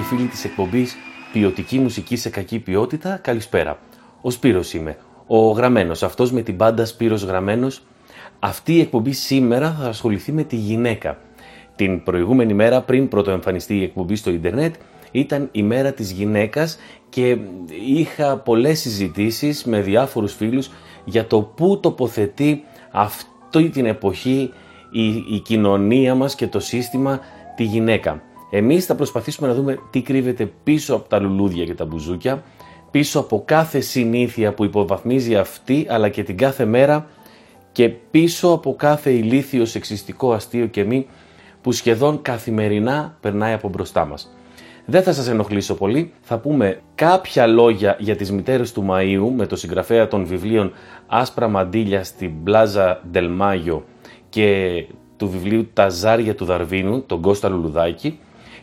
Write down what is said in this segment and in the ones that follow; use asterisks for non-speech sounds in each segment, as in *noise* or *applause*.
φίλοι της εκπομπής Ποιοτική μουσική σε κακή ποιότητα, καλησπέρα. Ο Σπύρος είμαι, ο Γραμμένος, αυτός με την πάντα Σπύρος Γραμμένος. Αυτή η εκπομπή σήμερα θα ασχοληθεί με τη γυναίκα. Την προηγούμενη μέρα πριν πρωτοεμφανιστεί η εκπομπή στο ίντερνετ ήταν η μέρα της γυναίκας και είχα πολλές συζητήσεις με διάφορους φίλους για το πού τοποθετεί αυτή την εποχή η, η κοινωνία μας και το σύστημα τη γυναίκα. Εμείς θα προσπαθήσουμε να δούμε τι κρύβεται πίσω από τα λουλούδια και τα μπουζούκια, πίσω από κάθε συνήθεια που υποβαθμίζει αυτή αλλά και την κάθε μέρα και πίσω από κάθε ηλίθιο σεξιστικό αστείο και μη που σχεδόν καθημερινά περνάει από μπροστά μας. Δεν θα σας ενοχλήσω πολύ, θα πούμε κάποια λόγια για τις μητέρες του Μαΐου με το συγγραφέα των βιβλίων Άσπρα Μαντήλια στην Πλάζα Ντελμάγιο και του βιβλίου Τα Ζάρια του Δαρβίνου, τον Κώστα Λουλουδάκη,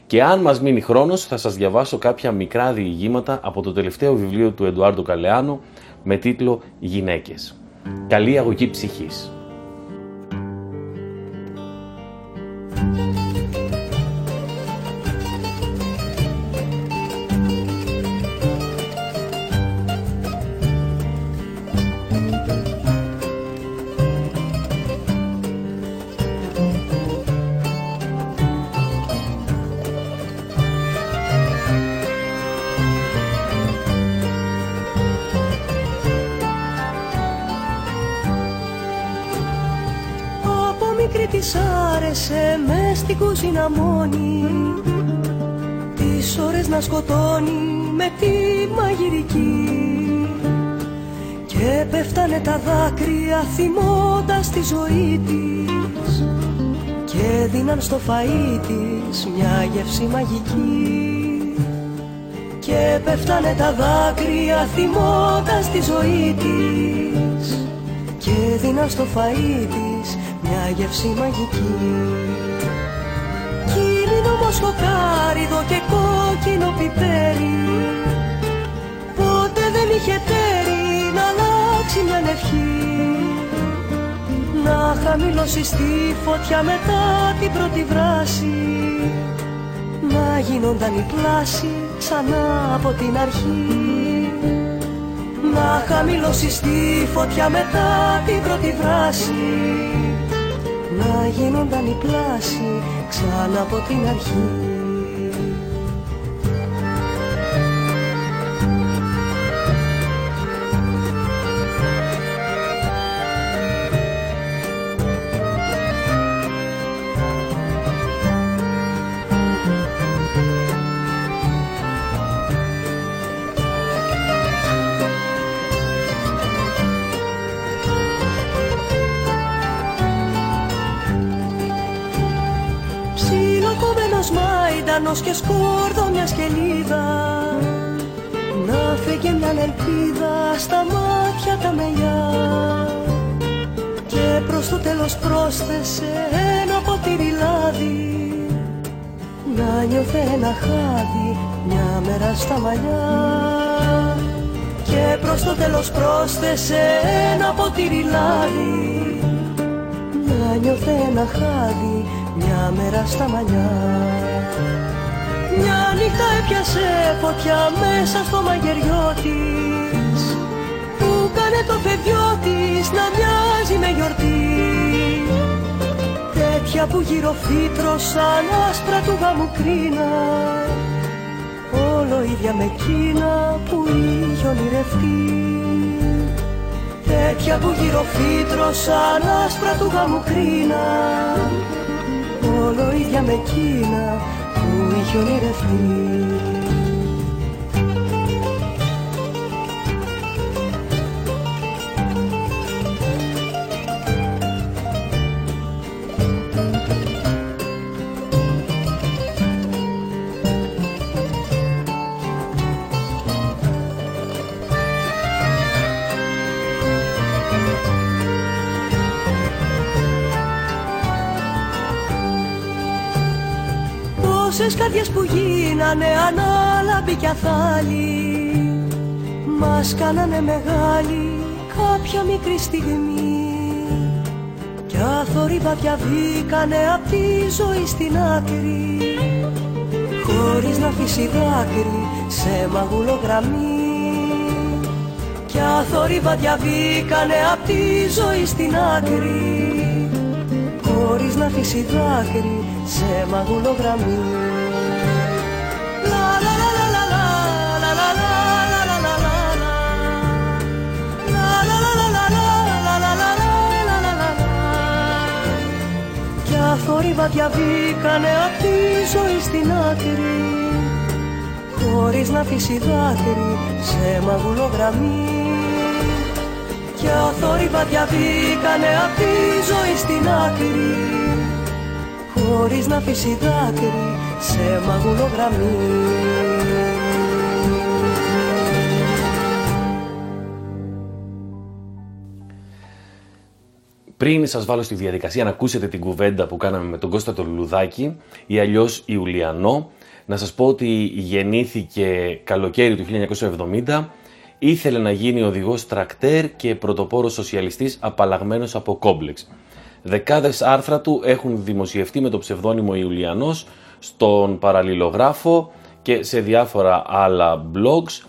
και αν μας μείνει χρόνος θα σας διαβάσω κάποια μικρά διηγήματα από το τελευταίο βιβλίο του Εντουάρντο Καλεάνο με τίτλο «Γυναίκες». Καλή αγωγή ψυχής. Θυμώντας τη ζωή της Και δίναν στο φαΐ της μια γεύση μαγική Και πέφτανε τα δάκρυα θυμώντας τη ζωή της Και δίναν στο φαΐ της μια γεύση μαγική. Σκοκάριδο και κόκκινο πιπέρι Πότε δεν είχε τέρι σαν ευχή να χαμηλώσει τη φωτιά μετά την πρώτη βράση. Να γίνονταν η πλάση ξανά από την αρχή. Να χαμηλώσει τη φωτιά μετά την πρώτη βράση. Να γίνονταν η πλάση ξανά από την αρχή ουρανός και σκόρδο μια σκελίδα. Να φύγει μια ελπίδα στα μάτια τα μελιά. Και προς το τέλος πρόσθεσε ένα ποτήρι λάδι. Να νιώθε ένα χάδι μια μέρα στα μαλλιά. Και προς το τέλος πρόσθεσε ένα ποτήρι λάδι. Να νιώθε ένα χάδι μια μέρα στα μαλλιά. Μια νύχτα έπιασε φωτιά μέσα στο μαγειριό της. Που κάνε το παιδιό της να μοιάζει με γιορτή. Τέτοια που γύρω σαν άσπρα του γάμου κρίνα. Όλο ίδια με εκείνα που είχε ονειρευτεί. Τέτοια που γύρω σαν άσπρα του γάμου κρίνα όλο ίδια με εκείνα που είχε ονειρευτεί Τόσες καρδιές που γίνανε ανάλαμπη κι αθάλη Μας κάνανε μεγάλη κάποια μικρή στιγμή. Κι αθόρυβα διαβήκανε απ' τη ζωή στην άκρη Χωρίς να αφήσει δάκρυ σε μαγούλο γραμμή. Κι αθόρυβα διαβήκανε απ' τη ζωή στην άκρη Χωρίς να αφήσει δάκρυ σε μαγούλο θόρυβα διαβήκανε απ' τη ζωή στην άκρη. Χωρίς να αφήσει δάκρυ σε μαγουλό γραμμή. Κι αθόρυβα διαβήκανε απ' τη ζωή στην άκρη. Χωρίς να αφήσει δάκρυ σε μαγουλό γραμμή Πριν σας βάλω στη διαδικασία να ακούσετε την κουβέντα που κάναμε με τον Κώστα τον Λουδάκη ή αλλιώς Ιουλιανό, να σας πω ότι γεννήθηκε καλοκαίρι του 1970, ήθελε να γίνει οδηγός τρακτέρ και πρωτοπόρος σοσιαλιστής απαλλαγμένος από κόμπλεξ. Δεκάδες άρθρα του έχουν δημοσιευτεί με το ψευδόνυμο Ιουλιανός στον παραλληλογράφο και σε διάφορα άλλα blogs.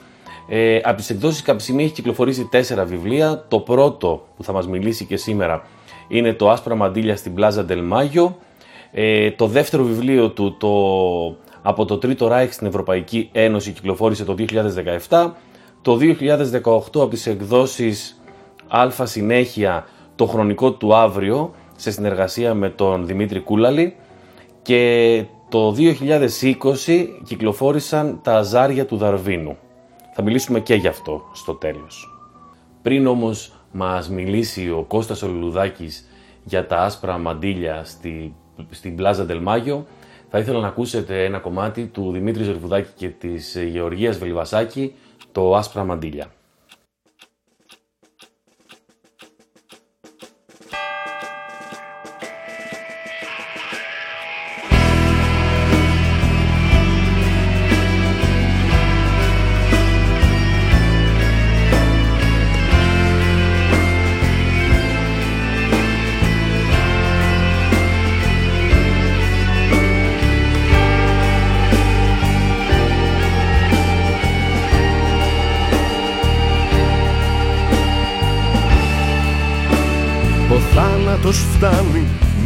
Ε, από τις εκδόσεις Καψιμή έχει κυκλοφορήσει τέσσερα βιβλία. Το πρώτο που θα μας μιλήσει και σήμερα είναι το Άσπρα Μαντήλια στην Πλάζα Ντελμάγιο. Ε, το δεύτερο βιβλίο του, το από το Τρίτο Ράιχ στην Ευρωπαϊκή Ένωση κυκλοφόρησε το 2017. Το 2018 από τις εκδόσεις Α Συνέχεια το χρονικό του αύριο σε συνεργασία με τον Δημήτρη Κούλαλη και το 2020 κυκλοφόρησαν τα Αζάρια του Δαρβίνου. Θα μιλήσουμε και γι' αυτό στο τέλος. Πριν όμως μας μιλήσει ο Κώστας Ολουδάκης για τα άσπρα μαντίλια στη, στην Πλάζα Ντελμάγιο, θα ήθελα να ακούσετε ένα κομμάτι του Δημήτρη Ζερβουδάκη και της Γεωργίας Βελιβασάκη, το άσπρα μαντίλια.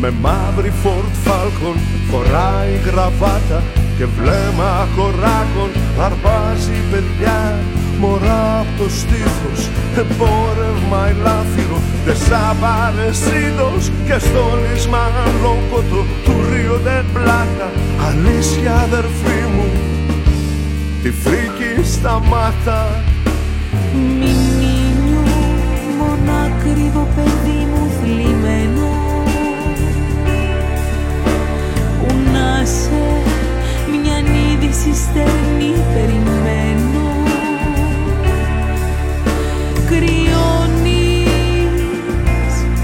Με μαύρη Ford Falcon Φοράει γραβάτα και βλέμμα κοράκων Αρπάζει παιδιά μωρά από το στήθος Εμπόρευμα ελάφυρο. Δεσάβαρεσίδος και στόλισμα αλόκοτο Του Ρίο πλάκα. Αλήθεια αδερφή μου Τη φρίκη στα μάτα Μιμίνιο μονάκριβο παιδί μου είδηση στερνή περιμένω. Κρυώνεις,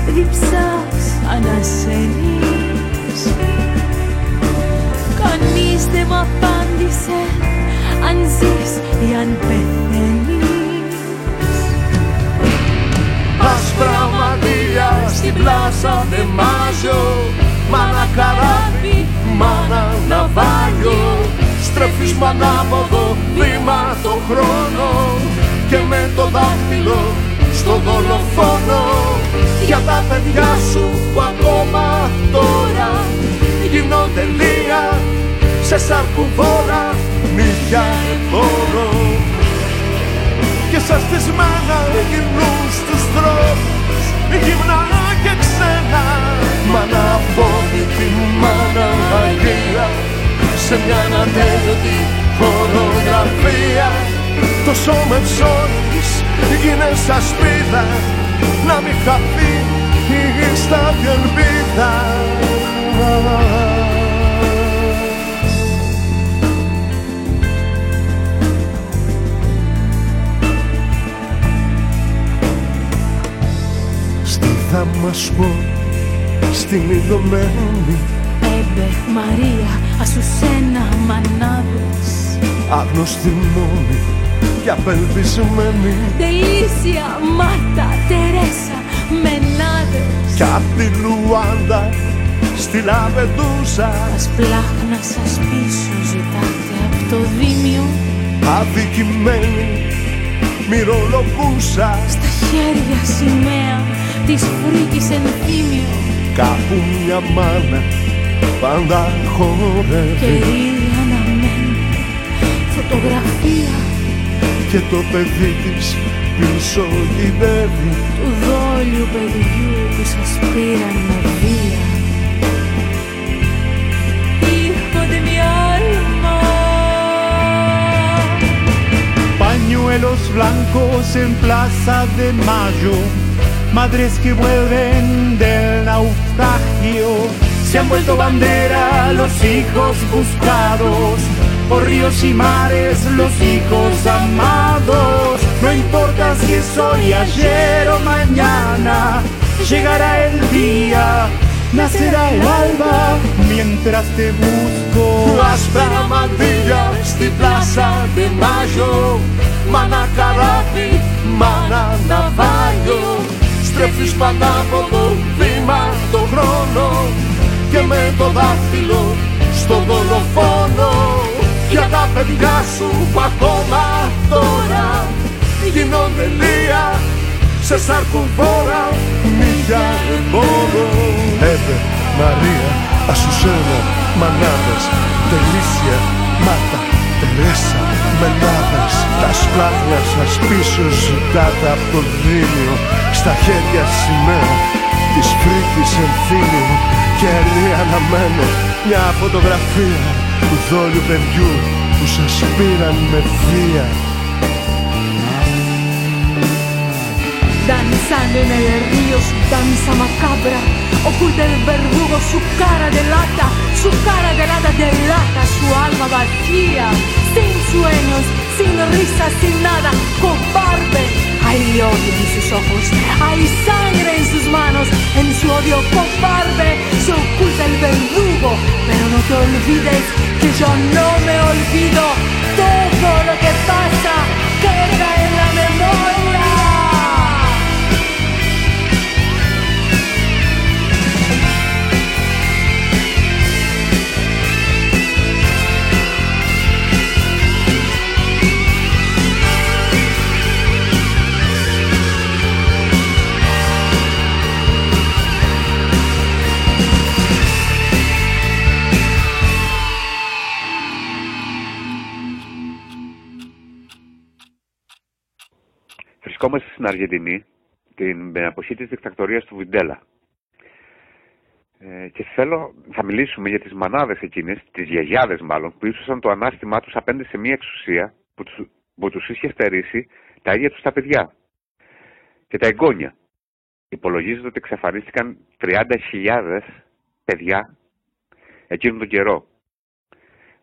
διψάς, ανασένεις. Κανείς δεν μ' απάντησε αν ζεις ή αν πεθαίνεις. Άσπρα μαντήλια στην πλάσα δε μάζω. Μάνα καράβι, μάνα ναυάγιο Στρέφεις μ' ανάποδο βήμα το χρόνο Και με το δάχτυλο στο δολοφόνο. Για τα παιδιά σου που ακόμα τώρα Γίνονται λία σε σαρκουβόρα νύχια επόνο και σας θυσμένα γυρνούν το σώμα ψώνεις γίνε σαν σπίδα να μην χαθεί η στάδη ελπίδα θα μας πω στην ειδωμένη. Έμπε, Μαρία, Ασουσένα, Μανάδες. Άγνωστη μόνη και απελπισμένη. Τελήσια, Μάρτα, Τερέσα, Μενάδες. Κι απ' τη Λουάντα στη Λαβεντούσα Σας πλάχνα σας πίσω ζητάτε από το Δήμιο. Αδικημένη μυρολογούσα. Στα χέρια σημαία της φρίκης ενθύμιο. Κάπου μια μάνα πάντα χορεύει. Και ήδη αναμένει φωτογραφία Και το παιδί της πίσω γυρεύει Του δόλιου παιδιού που σας πήραν με βία Hijo de mi alma Pañuelos blancos en Plaza de Mayo madres que vuelven del naufragio. Se han vuelto bandera los hijos buscados, por ríos y mares los hijos amados. No importa si es hoy, ayer o mañana, llegará el día, nacerá el alba mientras te busco. Hasta mantilla, στη plaza de Mayo, mana καράβι, mana ναυάγιο Στρέφεις πανάποδο βήμα το χρόνο Και με το δάχτυλο στο δολοφόνο Για τα παιδιά σου που ακόμα τώρα Γίνονται λία σε σαρκουβόρα Μύθια εμπόρο Εύε, Μαρία, Ασουσένα, Μανάδες Τελήσια, Μάτα, Τερέσα, Μενάδες Τα σπλάχνα σας πίσω ζητάτε από το δίμιο Στα χέρια σημαία της φρίκης ενθύμιο Και αλλή αναμένω μια φωτογραφία Του δόλιου παιδιού ojos aspiran mercía. Danzan en el río su danza macabra, oculta el verdugo su cara de lata, su cara de lata delata su alma vacía, sin sueños, sin risas, sin nada, cobarde, hay odio en sus ojos, hay sangre en sus manos, en su odio cobarde se oculta el verdugo, pero no te olvides que yo no me olvido. Todo lo que pasa queda βρισκόμαστε στην Αργεντινή, την εποχή της δικτακτορίας του Βιντέλα. Ε, και θέλω, θα μιλήσουμε για τις μανάδες εκείνες, τις γιαγιάδες μάλλον, που ίσως το ανάστημά τους απέναντι σε μια εξουσία που τους, που τους είχε στερήσει τα ίδια τους τα παιδιά και τα εγγόνια. Υπολογίζεται ότι εξαφανίστηκαν 30.000 παιδιά εκείνον τον καιρό.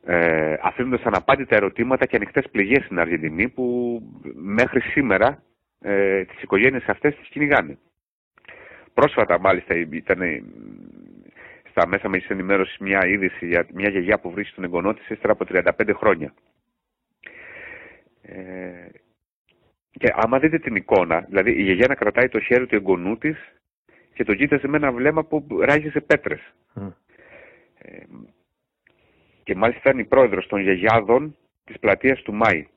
Ε, αφήνοντας αναπάντητα ερωτήματα και ανοιχτές πληγές στην Αργεντινή που μέχρι σήμερα ε, τις οικογένειες αυτές τις κυνηγάνε. Πρόσφατα μάλιστα ήταν στα μέσα με ενημέρωσης μια είδηση για μια γιαγιά που βρίσκει τον εγγονό της ύστερα από 35 χρόνια. Ε, και άμα δείτε την εικόνα, δηλαδή η γιαγιά να κρατάει το χέρι του εγγονού της και τον κοίταζε με ένα βλέμμα που ράγιζε πέτρες. Ε, και μάλιστα ήταν η πρόεδρος των γιαγιάδων της πλατείας του Μάη.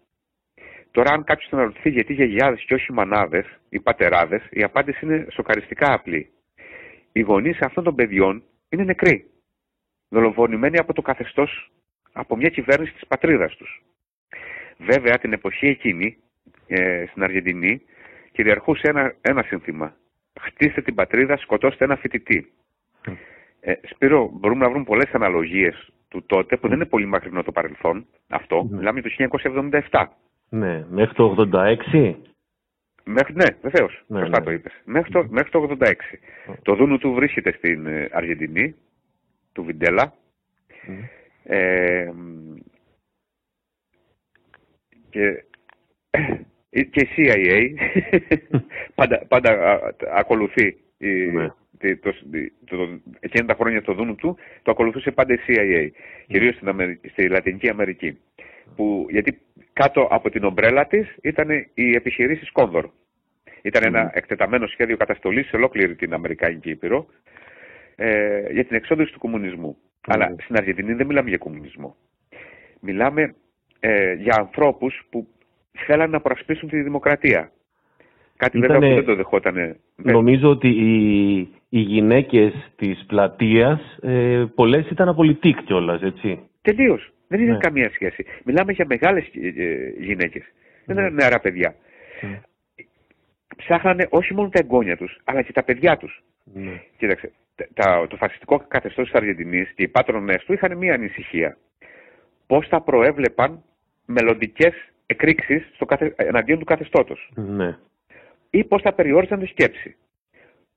Τώρα, αν κάποιος αναρωτηθεί γιατί γιαγιάδες και όχι μανάδες ή πατεράδες, η απάντηση είναι σοκαριστικά απλή. Οι γονείς αυτών των παιδιών είναι νεκροί. Δολοφονημένοι από το καθεστώς, από μια κυβέρνηση της πατρίδας τους. Βέβαια, την εποχή εκείνη, ε, στην Αργεντινή, κυριαρχούσε ένα, ένα σύνθημα. Χτίστε την πατρίδα, σκοτώστε ένα φοιτητή. Ε, Σπύρο, μπορούμε να βρούμε πολλές αναλογίες του τότε, που δεν είναι πολύ μακρινό το παρελθόν αυτό. Mm. Μιλάμε το 1977. Ναι, μέχρι το 86. Μέχρι, ναι, βεβαίως. Ναι, Σωστά ναι. το είπες. Μέχρι, το, μέχρι το 86. Το δούνου του βρίσκεται στην ε, Αργεντινή, του Βιντέλα. Ε, και, και η CIA *laughs* πάντα, πάντα ακολουθεί ναι. το, το, εκείνα τα χρόνια το δούνου του, το ακολουθούσε πάντα η CIA, κυρίως στην στη Λατινική Αμερική. Που, γιατί κάτω από την ομπρέλα της ήταν οι επιχειρήσεις Κόνδορ. Ήταν ένα εκτεταμένο σχέδιο καταστολής σε ολόκληρη την Αμερικάνικη Ήπειρο ε, για την εξόδωση του κομμουνισμού. Αλλά στην Αργεντινή δεν μιλάμε για κομμουνισμό. Μιλάμε ε, για ανθρώπους που θέλαν να προασπίσουν τη δημοκρατία. Κάτι Ήτανε... βέβαια που δεν το δεχόταν. Νομίζω ότι οι, οι γυναίκες της πλατείας ε, πολλές ήταν απολυτικ κιόλας, έτσι. Τελείως. Δεν είχε ναι. καμία σχέση. Μιλάμε για μεγάλες ε, γυναίκες. Δεν είναι ναι. νεαρά παιδιά. Ναι. Ψάχνανε όχι μόνο τα εγγόνια τους, αλλά και τα παιδιά τους. Ναι. Κοίταξε, τα, το φασιστικό καθεστώς της Αργεντινής και οι πάτρονες του είχαν μία ανησυχία. Πώς θα προέβλεπαν μελλοντικές εκρήξεις στο καθε... εναντίον του καθεστώτος. Ναι. Ή πώς θα περιόριζαν τη σκέψη.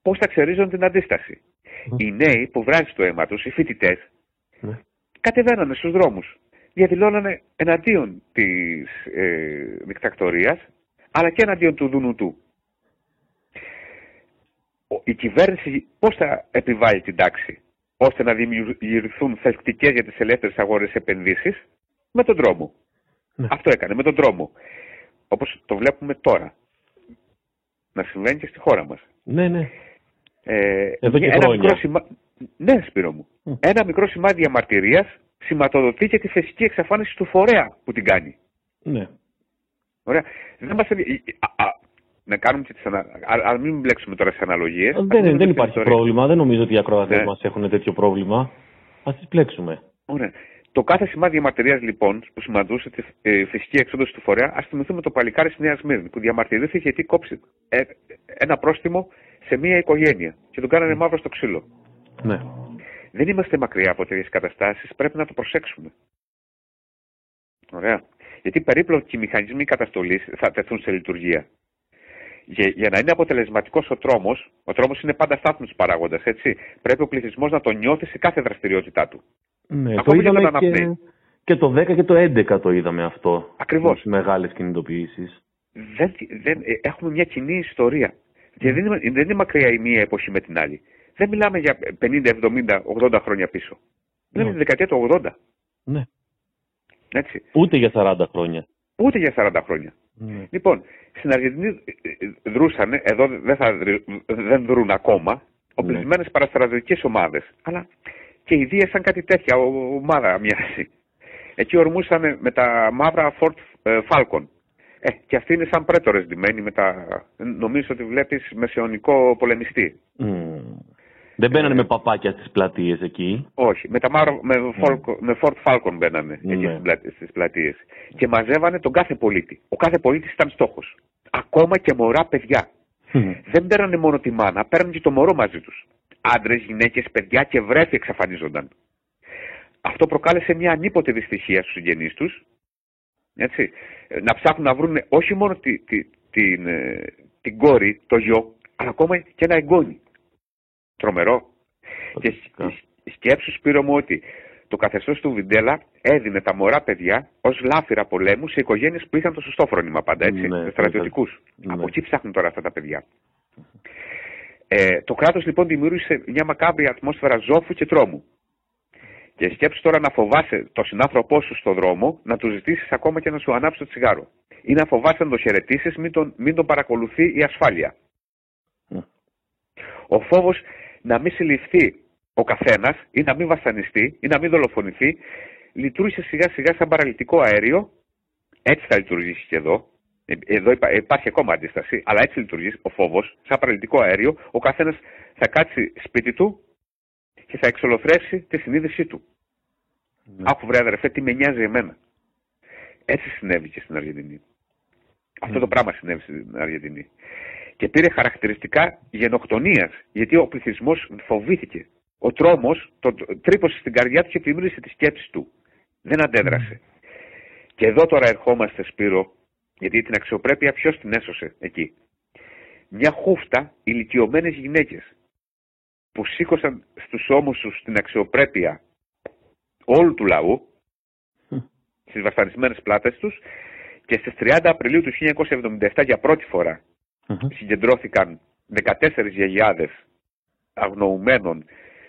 Πώς θα ξερίζουν την αντίσταση. Οι νέοι που βράζει το αίμα τους, οι φοιτητές, ναι. κατεβαίνανε στους δρόμους διαδηλώνανε εναντίον της ε, δικτακτορίας αλλά και εναντίον του Δουνουτού. Η κυβέρνηση πώς θα επιβάλλει την τάξη ώστε να δημιουργηθούν θελκτικές για τις ελεύθερες αγορές επενδύσεις; Με τον δρόμο. Ναι. Αυτό έκανε, με τον δρόμο. Όπως το βλέπουμε τώρα. Να συμβαίνει και στη χώρα μας. Ναι, ναι. Ε, Εδώ και ένα Μικρό σημα... Ναι, Σπύρο μου. Ένα μικρό σημάδι διαμαρτυρίας σηματοδοτεί και τη φυσική εξαφάνιση του φορέα που την κάνει. Ναι. Ωραία. Δεν μας... να κάνουμε και τις ανα... Αλλά μην μπλέξουμε τώρα σε αναλογίες. Δεν, δεν υπάρχει πρόβλημα. Δεν νομίζω ότι οι ακροατές ναι. μας έχουν τέτοιο πρόβλημα. Ας τις μπλέξουμε. Ωραία. Το κάθε σημάδι διαμαρτυρία λοιπόν που σημαντούσε τη ε, φυσική εξόδωση του φορέα, ας θυμηθούμε το παλικάρι στη Νέας Σμύρνη που διαμαρτυρήθηκε γιατί κόψει ε, ένα πρόστιμο σε μία οικογένεια και τον κάνανε μαύρο στο ξύλο. Ναι. Δεν είμαστε μακριά από τέτοιες καταστάσεις, πρέπει να το προσέξουμε. Ωραία. Γιατί περίπλοκοι μηχανισμοί καταστολής θα τεθούν σε λειτουργία. Για, για να είναι αποτελεσματικός ο τρόμος, ο τρόμος είναι πάντα στάθμος παράγοντα, έτσι. Πρέπει ο πληθυσμός να το νιώθει σε κάθε δραστηριότητά του. Ναι, το είδαμε και, και, το 10 και το 11 το είδαμε αυτό. Ακριβώς. Μεγάλες κινητοποιήσεις. Δεν, δεν, ε, έχουμε μια κοινή ιστορία. Και δεν είναι, δεν είναι μακριά η μία εποχή με την άλλη. Δεν μιλάμε για 50, 70, 80 χρόνια πίσω. Ναι. Είναι τη δεκαετία του 80. Ναι. Έτσι. Ούτε για 40 χρόνια. Ούτε για 40 χρόνια. Ναι. Λοιπόν, στην Αργεντινή ε, ε, δρούσαν, εδώ δεν, θα, δεν δρούν ακόμα, οπλισμένες ναι. παραστρατιωτικές ομάδες. Αλλά και οι δύο σαν κάτι τέτοια ομάδα μοιάζει. Εκεί ορμούσαν με τα μαύρα Ford ε, Falcon. Ε, και αυτοί είναι σαν πρέτορες ντυμένοι με τα... Νομίζω ότι βλέπεις μεσαιωνικό πολεμιστή. Mm. Δεν μπαίνανε ε, με παπάκια στις πλατείες εκεί. Όχι. Με, τα μαύρα, με, mm. με Ford Falcon μπαίνανε εκεί ναι. στις πλατείες. Και μαζεύανε τον κάθε πολίτη. Ο κάθε πολίτης ήταν στόχος. ακόμα και μωρά παιδιά. Δεν πέρανε μόνο τη μάνα, πέρανε και το μωρό μαζί τους. Άντρες, γυναίκες, παιδιά και βρέφη εξαφανίζονταν. Αυτό προκάλεσε μια ανίποτε δυστυχία στους συγγενείς τους, έτσι, να ψάχνουν να βρουν όχι μόνο τη, τη, την, ε, την κόρη, το γιο, αλλά ακόμα και ένα εγγόνι. Τρομερό. Και σκέψου Σπύρο μου ότι το καθεστώς του Βιντέλα έδινε τα μωρά παιδιά ως λάφυρα πολέμου σε οικογένειες που είχαν το σωστό φρόνημα πάντα, έτσι, ναι, στρατιωτικούς. Ναι. Από εκεί ψάχνουν τώρα αυτά τα παιδιά. Ε, το κράτος λοιπόν δημιούργησε μια μακάβρια ατμόσφαιρα ζώφου και τρόμου. Και σκέψου τώρα να φοβάσαι το συνάνθρωπό σου στον δρόμο, να του ζητήσεις ακόμα και να σου ανάψει το τσιγάρο. Ή να φοβάσαι να το χαιρετήσεις, μην τον, μην τον παρακολουθεί η ασφάλεια. Ο φόβος να μην συλληφθεί ο καθένας ή να μην βασανιστεί ή να μην δολοφονηθεί, λειτουργήσε σιγά σιγά σαν παραλυτικό αέριο. Έτσι θα λειτουργήσει και εδώ. Ε, εδώ υπάρχει ακόμα αντίσταση, αλλά έτσι λειτουργεί ο φόβος, σαν παραλυτικό αέριο. Ο καθένας θα κάτσει σπίτι του και θα εξολοθρεύσει τη συνείδησή του. Ναι. Άκου βρε αδερφέ, τι με νοιάζει εμένα. Έτσι συνέβη και στην Αργεντινή. Αυτό το πράγμα συνέβη στην Αργεντινή. Και πήρε χαρακτηριστικά γενοκτονίας, γιατί ο πληθυσμός φοβήθηκε. Ο τρόμος το τρύπωσε στην καρδιά του και πλημμύρισε τη σκέψη του. Δεν αντέδρασε. Και εδώ τώρα ερχόμαστε, Σπύρο, γιατί την αξιοπρέπεια ποιος την έσωσε εκεί. Μια χούφτα ηλικιωμένες γυναίκες που σήκωσαν στους ώμους τους την αξιοπρέπεια όλου του λαού στις βασανισμένες πλάτες τους και στις 30 Απριλίου του 1977 για πρώτη συγκεντρώθηκαν 14 γιαγιάδες αγνοουμένων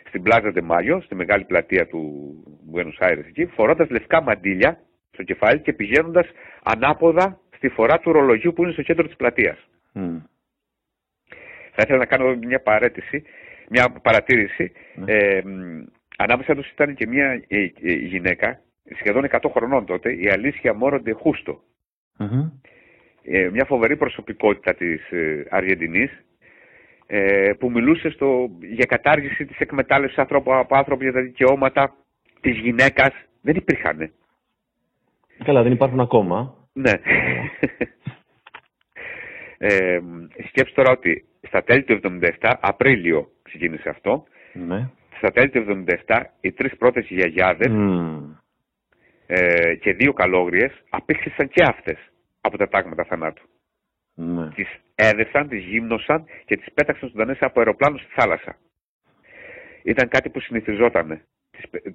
στην Πλάζα Μάγιο, στη μεγάλη πλατεία του Buenos Aires εκεί, φορώντας λευκά μαντίλια στο κεφάλι και πηγαίνοντας ανάποδα στη φορά του ρολογιού που είναι στο κέντρο της πλατείας. Θα ήθελα να κάνω μια παρέτηση μια παρατήρηση. Ναι. Ε, ανάμεσα τους ήταν και μια ε, ε, γυναίκα, σχεδόν 100 χρονών τότε, η Αλήσια Μόροντε Χούστο. Ε, μια φοβερή προσωπικότητα της ε, Αργεντινής, ε, που μιλούσε στο, για κατάργηση της εκμετάλλευσης ανθρώπου από άνθρωπο για τα δικαιώματα της γυναίκας. Δεν υπήρχαν. Καλά, δεν υπάρχουν ακόμα. Ναι. ε, σκέψτε τώρα ότι στα τέλη του 1977, Απρίλιο ξεκίνησε αυτό. Ναι. Στα τέλη του 1977 οι τρεις πρώτες γιαγιάδες ε, και δύο καλόγριες απήχθησαν και αυτές από τα τάγματα θανάτου. Ναι. Τις έδεσαν, τις γύμνωσαν και τις πέταξαν ζωντανές από αεροπλάνο στη θάλασσα. Ήταν κάτι που συνηθιζόταν.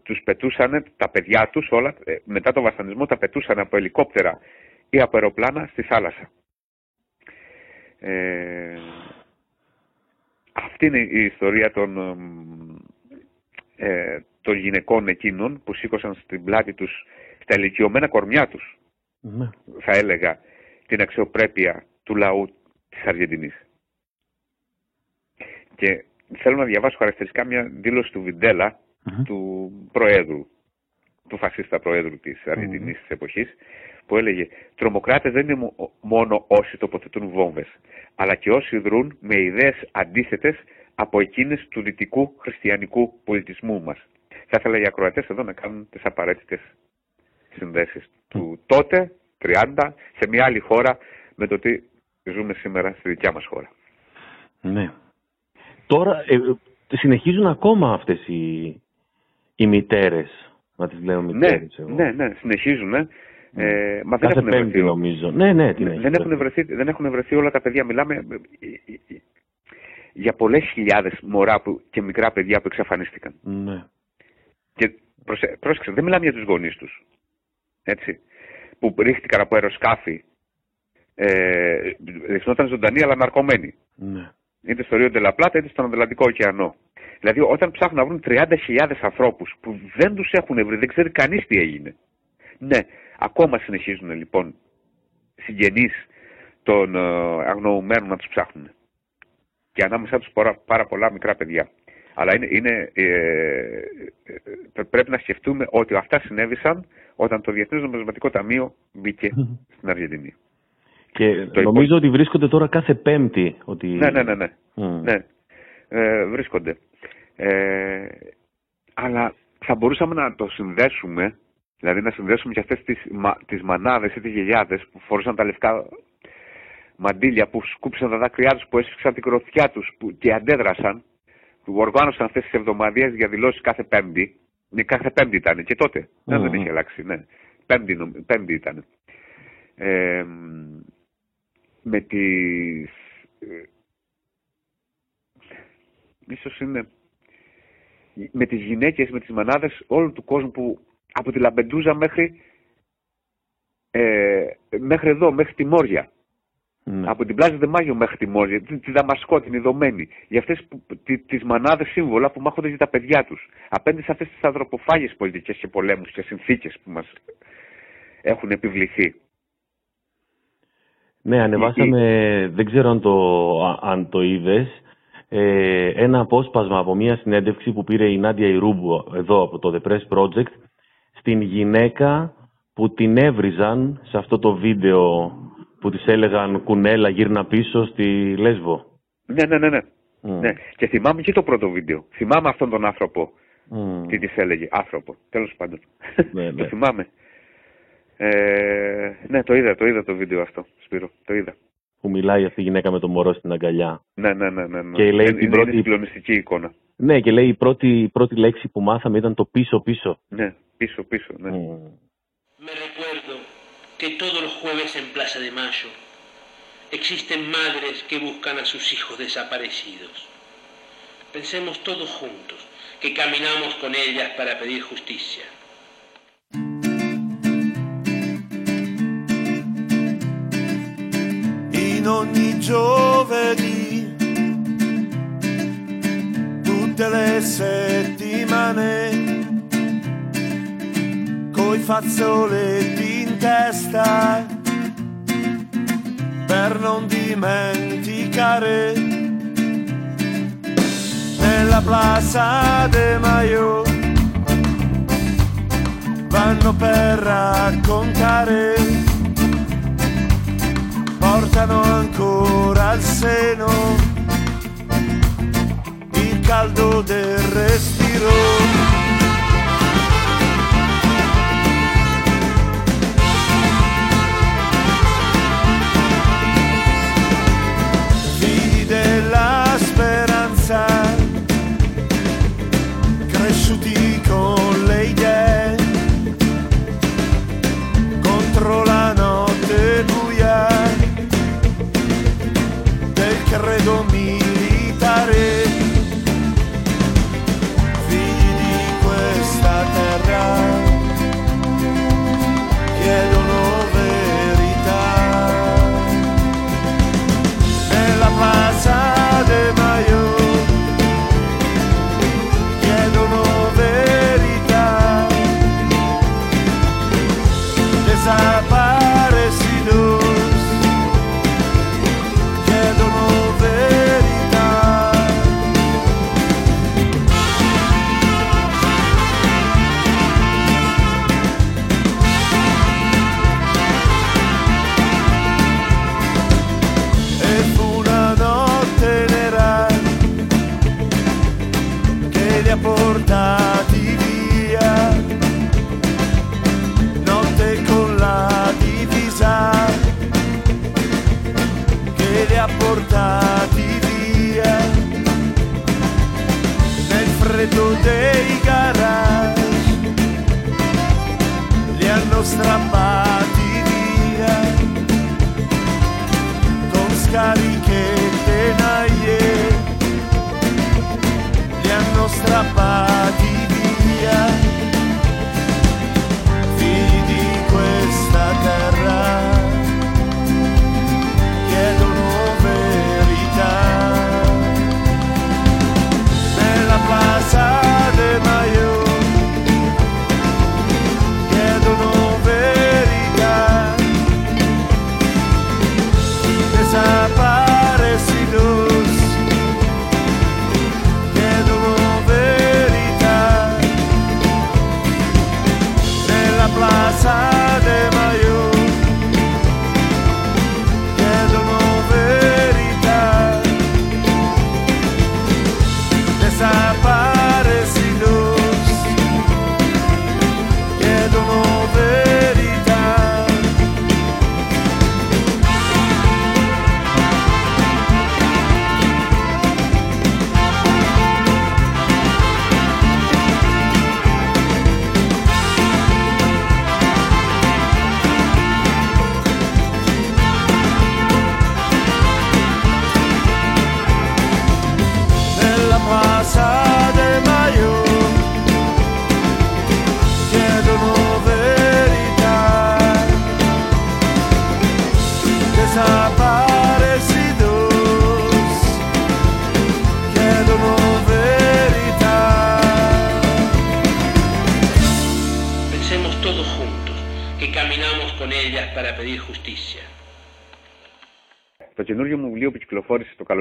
Τους πετούσαν τα παιδιά τους όλα, ε, μετά το βασανισμό τα πετούσαν από ελικόπτερα ή από αεροπλάνα στη θάλασσα. Ε, αυτή είναι η ιστορία των, ε, των γυναικών εκείνων που σήκωσαν στην πλάτη τους στα ηλικιωμένα κορμιά τους, ναι. θα έλεγα, την αξιοπρέπεια του λαού της Αργεντινής. Και θέλω να διαβάσω χαρακτηριστικά μια δήλωση του βιντελα του Προέδρου, του φασίστα Προέδρου της Αργεντινής mm-hmm. της εποχής, που έλεγε «Τρομοκράτες δεν είναι μόνο όσοι τοποθετούν βόμβες, αλλά και όσοι δρούν με ιδέες αντίθετες από εκείνες του δυτικού χριστιανικού πολιτισμού μας». Θα ήθελα οι ακροατές εδώ να κάνουν τις απαραίτητες συνδέσεις του τότε, 30, σε μια άλλη χώρα, με το τι ζούμε σήμερα στη δικιά μας χώρα. Ναι. Τώρα ε, συνεχίζουν ακόμα αυτές οι, οι μητέρες, να τις λέω ναι, μητέρες. Ναι, ναι, ναι, συνεχίζουν. Ε, μα δεν έχουν βρεθεί. νομίζω. Ναι, ναι, τι δεν, έχουν βρεθεί, δεν έχουν βρεθεί όλα τα παιδιά. Μιλάμε ε, ε, ε, για πολλές χιλιάδες μωρά που, και μικρά παιδιά που εξαφανίστηκαν. Ναι. Και πρόσεξε, δεν μιλάμε για τους γονείς τους. Έτσι. Που ρίχτηκαν από αεροσκάφη. Ε, δείχνονταν ζωντανοί αλλά ναρκωμένοι. Ναι. Είτε στο Ρίο Ντελαπλάτα είτε στον Ανατολικό ωκεανό. Δηλαδή όταν ψάχνουν να βρουν 30.000 ανθρώπους που δεν τους έχουν βρει, δεν ξέρει κανείς τι έγινε. Ναι, ακόμα συνεχίζουν λοιπόν συγγενείς των ε, αγνοουμένων να τους ψάχνουν. Και ανάμεσά τους πάρα, πολλά μικρά παιδιά. Αλλά είναι, είναι, ε, ε, πρέπει να σκεφτούμε ότι αυτά συνέβησαν όταν το Διεθνές Νομισματικό Ταμείο μπήκε στην Αργεντινή. Και το νομίζω ότι βρίσκονται τώρα κάθε Πέμπτη. Ότι... Ναι, ναι, ναι. ναι. ναι. Ε, βρίσκονται. Ε, αλλά θα μπορούσαμε να το συνδέσουμε Δηλαδή να συνδέσουμε και αυτές τις, τις μανάδες ή τις γελιάδες που φορούσαν τα λευκά μαντίλια που σκούψαν τα δάκρυά τους, που έσφιξαν την κροθιά τους και αντέδρασαν, που οργάνωσαν αυτές τις εβδομαδιαίε διαδηλώσει κάθε Πέμπτη. Ναι, κάθε Πέμπτη ήταν και τότε. Δεν έχει αλλάξει, ναι. Πέμπτη, πέμπτη ήταν. Ε, με τις... Ε, ίσως είναι με τις γυναίκες, με τις μανάδες όλου του κόσμου που από τη Λαμπεντούζα μέχρι ε, μέχρι εδώ, μέχρι τη Μόρια. Ναι. Από την πλάζα Δεμάγιο μέχρι τη Μόρια, τη, τη Δαμασκό, την Ιδωμένη. Για αυτές τις μανάδε σύμβολα που μάχονται για τα παιδιά τους. Απέναντι σε αυτές τις ανθρωποφάγες πολιτικές και πολέμους και συνθήκες που μας έχουν επιβληθεί. Ναι, ανεβάσαμε, δεν ξέρω αν το, αν το είδες, ε, ένα απόσπασμα από μια συνέντευξη που πήρε η Νάντια Ιρούμπου εδώ από το The Press Project στην γυναίκα που την έβριζαν σε αυτό το βίντεο που της έλεγαν κουνέλα γύρνα πίσω στη Λέσβο. Ναι, ναι, ναι. ναι. ναι. Και θυμάμαι και το πρώτο βίντεο. Θυμάμαι αυτόν τον άνθρωπο. Mm. Τι της έλεγε. Άνθρωπο. Τέλος πάντων. Ναι, ναι. *laughs* το θυμάμαι. Ε, ναι, το είδα, το είδα το βίντεο αυτό, Σπύρο. Το είδα. Που μιλάει αυτή η γυναίκα με το μωρό στην αγκαλιά. Ναι, ναι, ναι. ναι, ναι. Και λέει είναι, την πρώτη... είναι εικόνα. Ναι, και λέει η πρώτη, η πρώτη λέξη που μάθαμε ήταν το πίσω-πίσω. Ναι, πίσω-πίσω, ναι. Mm. Me recuerdo que todos los jueves en Plaza de Mayo existen madres que buscan a sus hijos desaparecidos. Pensemos todos juntos que caminamos con ellas para pedir justicia. in ogni giovedì, tutte le settimane, coi fazzoletti testa, per non dimenticare, nella plaza de Maio vanno per raccontare portano ancora al seno il caldo del respiro.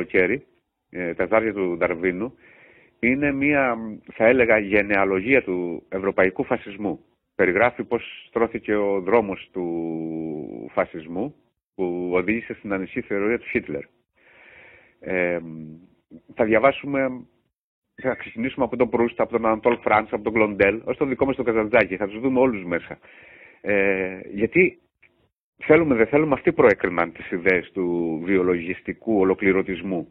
Καλοκαίρι, ε, τα ζάρια του Νταρβίνου, είναι μια, θα έλεγα, γενεαλογία του ευρωπαϊκού φασισμού. Περιγράφει πώς στρώθηκε ο δρόμος του φασισμού που οδήγησε στην ανισή θεωρία του Χίτλερ. Ε, θα διαβάσουμε, θα ξεκινήσουμε από τον Προύστ, από τον Ανατόλ Φραντς, από τον Κλοντέλ, ως το δικό μας το Καζαντζάκι. Θα τους δούμε όλους μέσα. Ε, γιατί θέλουμε δεν θέλουμε, αυτοί προέκριναν τις ιδέες του βιολογιστικού ολοκληρωτισμού.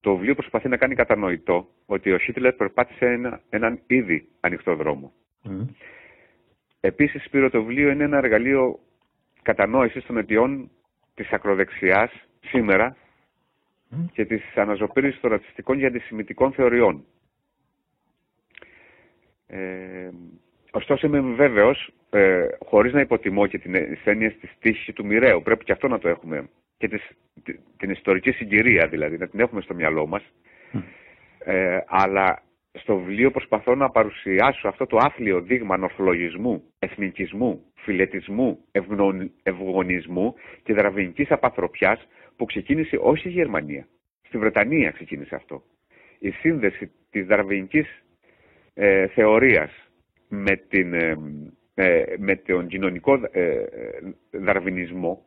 Το βιβλίο προσπαθεί να κάνει κατανοητό ότι ο Χίτλερ περπάτησε ένα, έναν ήδη ανοιχτό δρόμο. Mm. Επίσης, Σπύρο, το βιβλίο είναι ένα εργαλείο κατανόησης των αιτιών της ακροδεξιάς σήμερα και της αναζωπήρησης των ρατσιστικών και αντισημιτικών θεωριών. Ε, ωστόσο είμαι βέβαιος, ε, χωρίς να υποτιμώ και την έννοια της τύχης του μοιραίου, πρέπει και αυτό να το έχουμε, και της, την ιστορική συγκυρία δηλαδή, να την έχουμε στο μυαλό μας, ε, αλλά στο βιβλίο προσπαθώ να παρουσιάσω αυτό το άθλιο δείγμα νορθολογισμού, εθνικισμού, φιλετισμού, ευγονισμού και δραβηνικής απαθροπιάς που ξεκίνησε όχι στη Γερμανία. Στη Βρετανία ξεκίνησε αυτό. Η σύνδεση της δαρβηνικής ε, θεωρίας με, την, ε, ε, με τον κοινωνικό ε, δαρβινισμό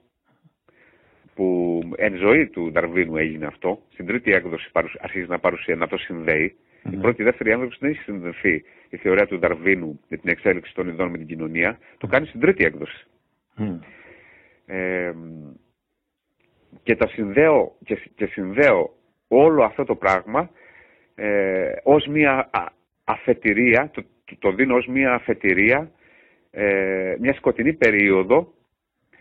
που εν ζωή του Δαρβίνου έγινε αυτό, στην τρίτη έκδοση αρχίζει να παρουσία, να το συνδέει. Η πρώτη, η δεύτερη έκδοση δεν έχει συνδεθεί η θεωρία του Δαρβίνου με την εξέλιξη των ειδών με την κοινωνία. Το κάνει στην τρίτη έκδοση. Ε, και, τα συνδέω, και, συνδέω όλο αυτό το πράγμα ε, ως μια αφετηρία, το, το δίνω ως μια αφετηρία, ε, μια σκοτεινή περίοδο,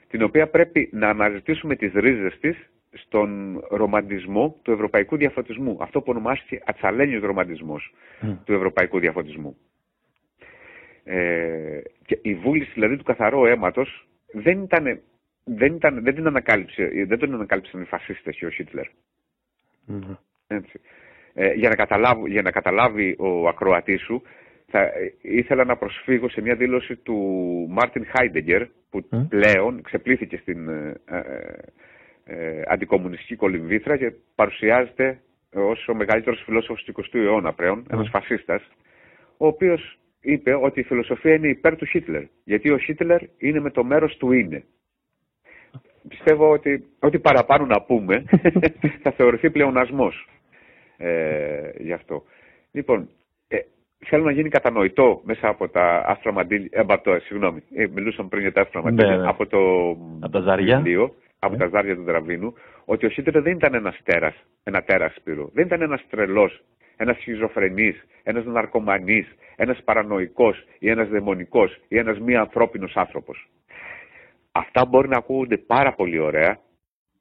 την οποία πρέπει να αναζητήσουμε τις ρίζες της στον ρομαντισμό του ευρωπαϊκού διαφωτισμού. Αυτό που ονομάστηκε ατσαλένιος ρομαντισμός του ευρωπαϊκού διαφωτισμού. Ε, και η βούληση δηλαδή του καθαρού αίματος δεν ήταν δεν, ήταν, δεν την ανακάλυψε, δεν τον ανακάλυψαν οι φασίστες και ο Χίτλερ. Έτσι. Ε, για, να καταλάβει, για να καταλάβει ο ακροατής σου, θα ήθελα να προσφύγω σε μια δήλωση του Μάρτιν Χάιντεγκερ, που πλέον ξεπλήθηκε στην ε, ε, ε, αντικομουνιστική κολυμβήθρα και παρουσιάζεται ως ο μεγαλύτερος φιλόσοφος του 20ου αιώνα πλέον, ένας φασίστας, ο οποίος είπε ότι η φιλοσοφία είναι υπέρ του Χίτλερ, γιατί ο Χίτλερ είναι με το μέρος του είναι. Πιστεύω ότι ό,τι παραπάνω να πούμε *laughs* θα θεωρηθεί πλεονασμός ε, γι' αυτό. Λοιπόν, ε, θέλω να γίνει κατανοητό μέσα από τα άστρα μαντήλια, ε, από το, συγγνώμη, ε, μιλούσαμε πριν για τα άστρα μαντήλια, ναι, ναι. από το από τα ζάρια, βιβλίο, από ναι. τα ζάρια του Δραβίνου, ότι ο Σίτερ δεν ήταν ένας τέρας, ένα τέρας Σπύρο, δεν ήταν ένας τρελός, ένας σχιζοφρενής, ένας ναρκωμανής, ένας παρανοϊκός ή ένας δαιμονικός ή ένας μη ανθρώπινος άνθρωπος. Αυτά μπορεί να ακούγονται πάρα πολύ ωραία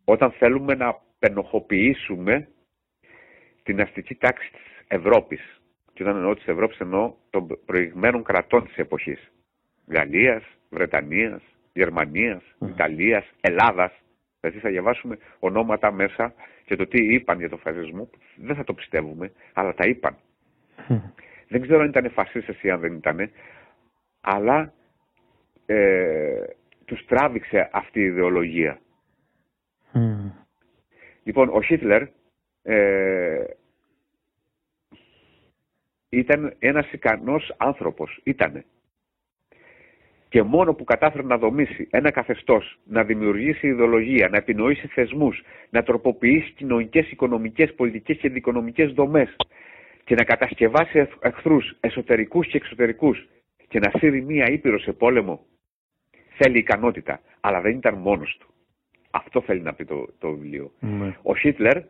όταν θέλουμε να πενοχοποιήσουμε την αστική τάξη της Ευρώπης. Και όταν εννοώ της Ευρώπης εννοώ των προηγμένων κρατών της εποχής. Γαλλίας, Βρετανίας, Γερμανίας, Ιταλίας, Ελλάδας. Δηλαδή θα διαβάσουμε ονόματα μέσα και το τι είπαν για τον φασισμό. Δεν θα το πιστεύουμε, αλλά τα είπαν. δεν ξέρω αν ήταν φασίστες ή αν δεν ήταν, αλλά ε, τους τράβηξε αυτή η ιδεολογία. Λοιπόν, ο Χίτλερ ε, ήταν ένας ικανός άνθρωπος, ήτανε. Και μόνο που κατάφερε να δομήσει ένα καθεστώς, να δημιουργήσει ιδεολογία, να επινοήσει θεσμούς, να τροποποιήσει κοινωνικές, οικονομικές, πολιτικές και δικονομικές δομές και να κατασκευάσει εχθρούς εσωτερικούς και εξωτερικούς και να σύρει μία ήπειρο σε πόλεμο θέλει ικανότητα, αλλά δεν ήταν μόνος του. Αυτό θέλει να πει το, το βιβλίο. Ναι. Ο Χίτλερ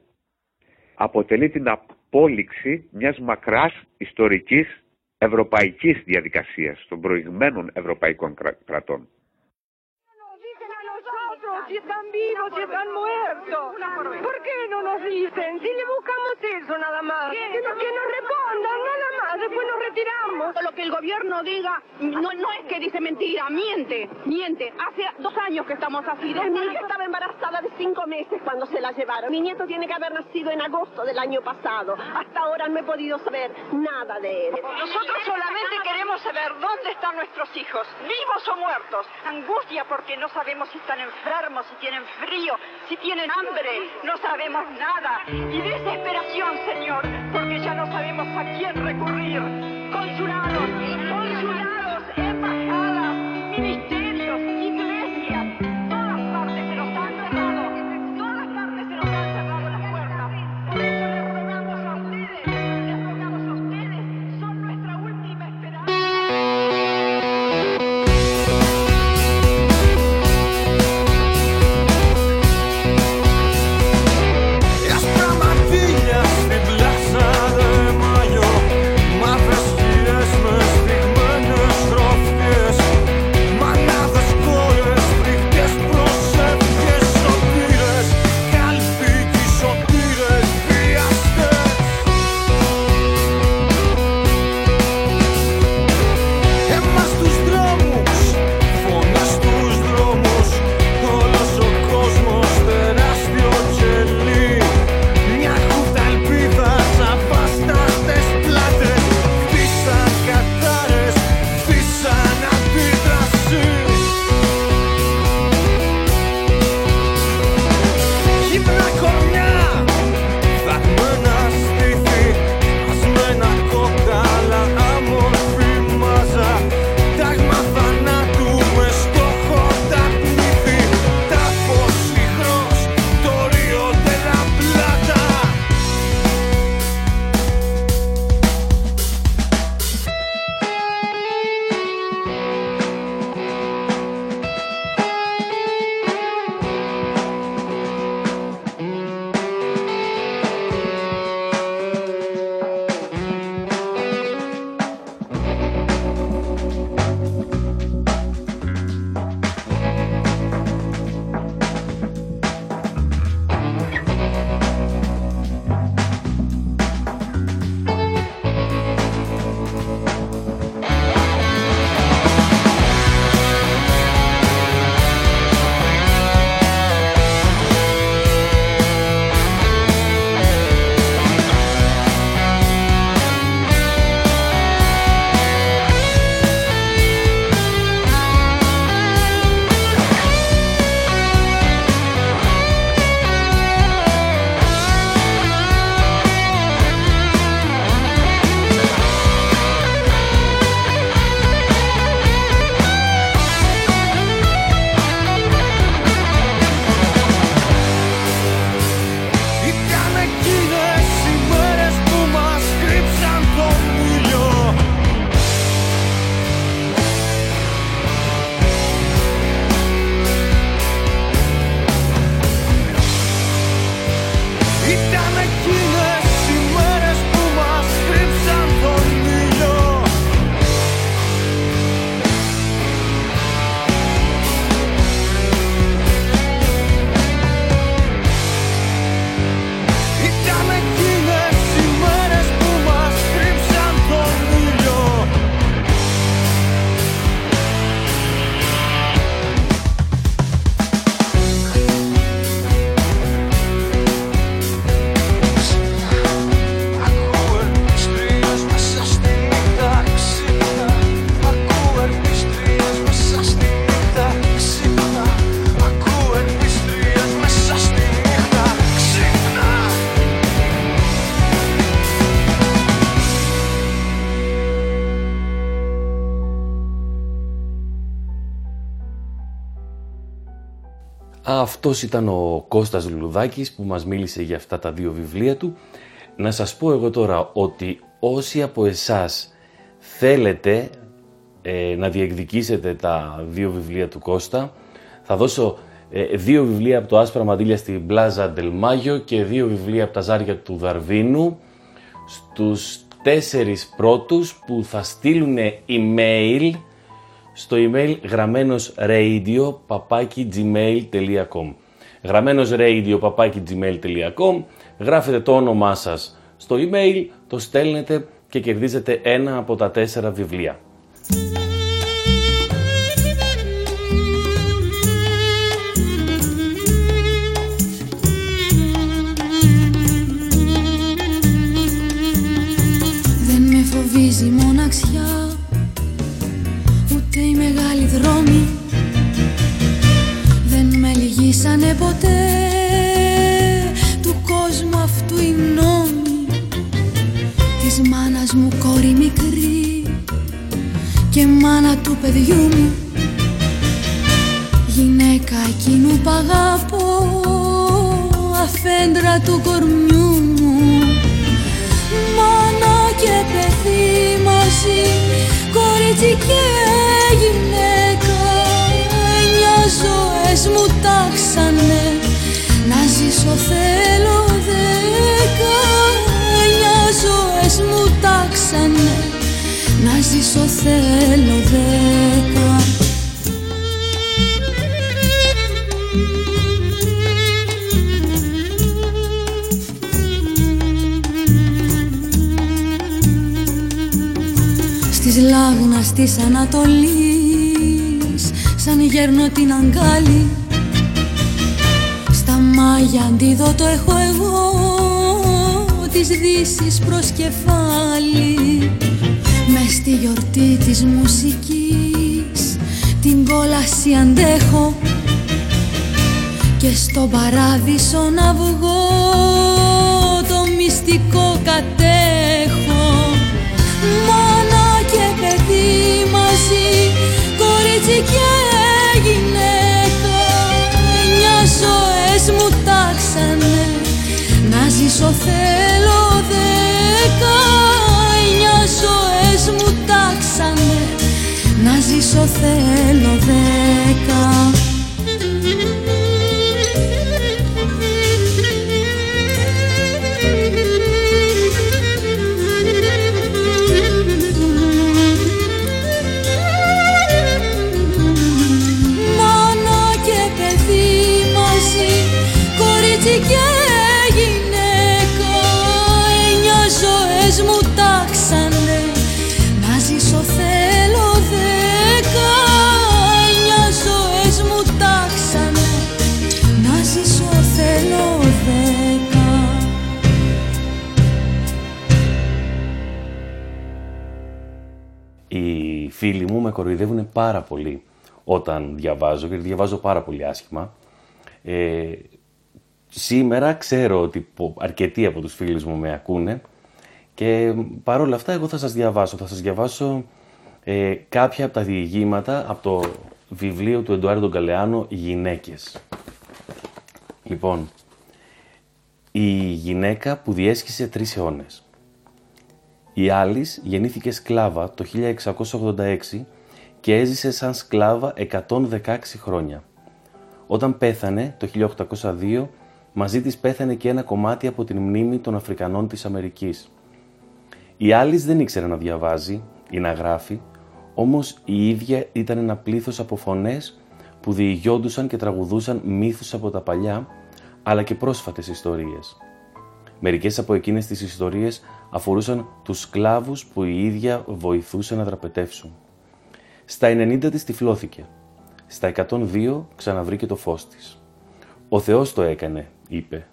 αποτελεί την απόλυξη μιας μακράς ιστορικής ευρωπαϊκής διαδικασίας των προηγμένων ευρωπαϊκών κρατών. si están vivos, si están muertos. ¿Por qué no nos dicen? Si le buscamos eso nada más. Que, no, que nos respondan nada más. Después nos retiramos. Lo que el gobierno diga no, no es que dice mentira, miente, miente. Hace dos años que estamos así. Mi hija estaba embarazada de cinco meses cuando se la llevaron. Mi nieto tiene que haber nacido en agosto del año pasado. Hasta ahora no he podido saber nada de él. Nosotros solamente queremos saber dónde están nuestros hijos, vivos o muertos. Angustia porque no sabemos si están enfermos, si tienen frío, si tienen hambre. No sabemos nada. Y desesperación, Señor, porque ya no sabemos a quién recurrir. Αυτός ήταν ο Κώστας Λουλουδάκης που μας μίλησε για αυτά τα δύο βιβλία του. Να σας πω εγώ τώρα ότι όσοι από εσάς θέλετε ε, να διεκδικήσετε τα δύο βιβλία του Κώστα, θα δώσω ε, δύο βιβλία από το Άσπρα Μαντήλια στην Πλάζα Ντελμάγιο και δύο βιβλία από τα Ζάρια του Δαρβίνου στους τέσσερις πρώτους που θα στείλουν email στο email γραμμένος radio παπάκι gmail.com γραμμένος radio παπάκι gmail.com γράφετε το όνομά σας στο email, το στέλνετε και κερδίζετε ένα από τα τέσσερα βιβλία. Δρόμοι. Δεν με λυγίσανε ποτέ Του κόσμου αυτού οι νόμοι. Της μάνας μου κόρη μικρή Και μάνα του παιδιού μου. Γυναίκα εκείνου που αγαπώ Αφέντρα του κορμιού μου. Μάνα και παιδί μαζί Κορίτσι και ζωές μου τάξανε Να ζήσω θέλω δέκα Εννιά ζωές μου τάξανε Να ζήσω θέλω δέκα. Στις λάγνας της Ανατολής Σαν γέρνω την αγκάλη. Στα μάγια αντίδοτο έχω εγώ Της δύσης προς κεφάλι. Μες στη γιορτή της μουσικής Την κόλαση αντέχω. Και στον παράδεισο να βγω Το μυστικό κατέχω. Μάνα και παιδί μαζί Κορίτσι και τάξανε Να ζήσω θέλω δέκα Εννιά ζωές μου τάξανε. Να ζήσω θέλω δέκα κοροϊδεύουν πάρα πολύ όταν διαβάζω, γιατί διαβάζω πάρα πολύ άσχημα. Ε, σήμερα ξέρω ότι πο- αρκετοί από τους φίλους μου με ακούνε και παρόλα αυτά εγώ θα σας διαβάσω. Θα σας διαβάσω ε, κάποια από τα διηγήματα από το βιβλίο του Εντουάρντο Γκαλεάνο «Γυναίκες». Λοιπόν, η γυναίκα που διέσχισε τρεις αιώνες. Η Άλις γεννήθηκε σκλάβα το 1686 και έζησε σαν σκλάβα 116 χρόνια. Όταν πέθανε το 1802, μαζί της πέθανε και ένα κομμάτι από την μνήμη των Αφρικανών της Αμερικής. Η Άλις δεν ήξερε να διαβάζει ή να γράφει, όμως η ίδια ήταν ένα πλήθος από φωνές που διηγιόντουσαν και τραγουδούσαν μύθους από τα παλιά, αλλά και πρόσφατες ιστορίες. Μερικές από εκείνες τις ιστορίες αφορούσαν τους σκλάβους που η ίδια βοηθούσε να δραπετεύσουν. Στα 90 της τυφλώθηκε. Στα 102 ξαναβρήκε το φως της. «Ο Θεός το έκανε», είπε.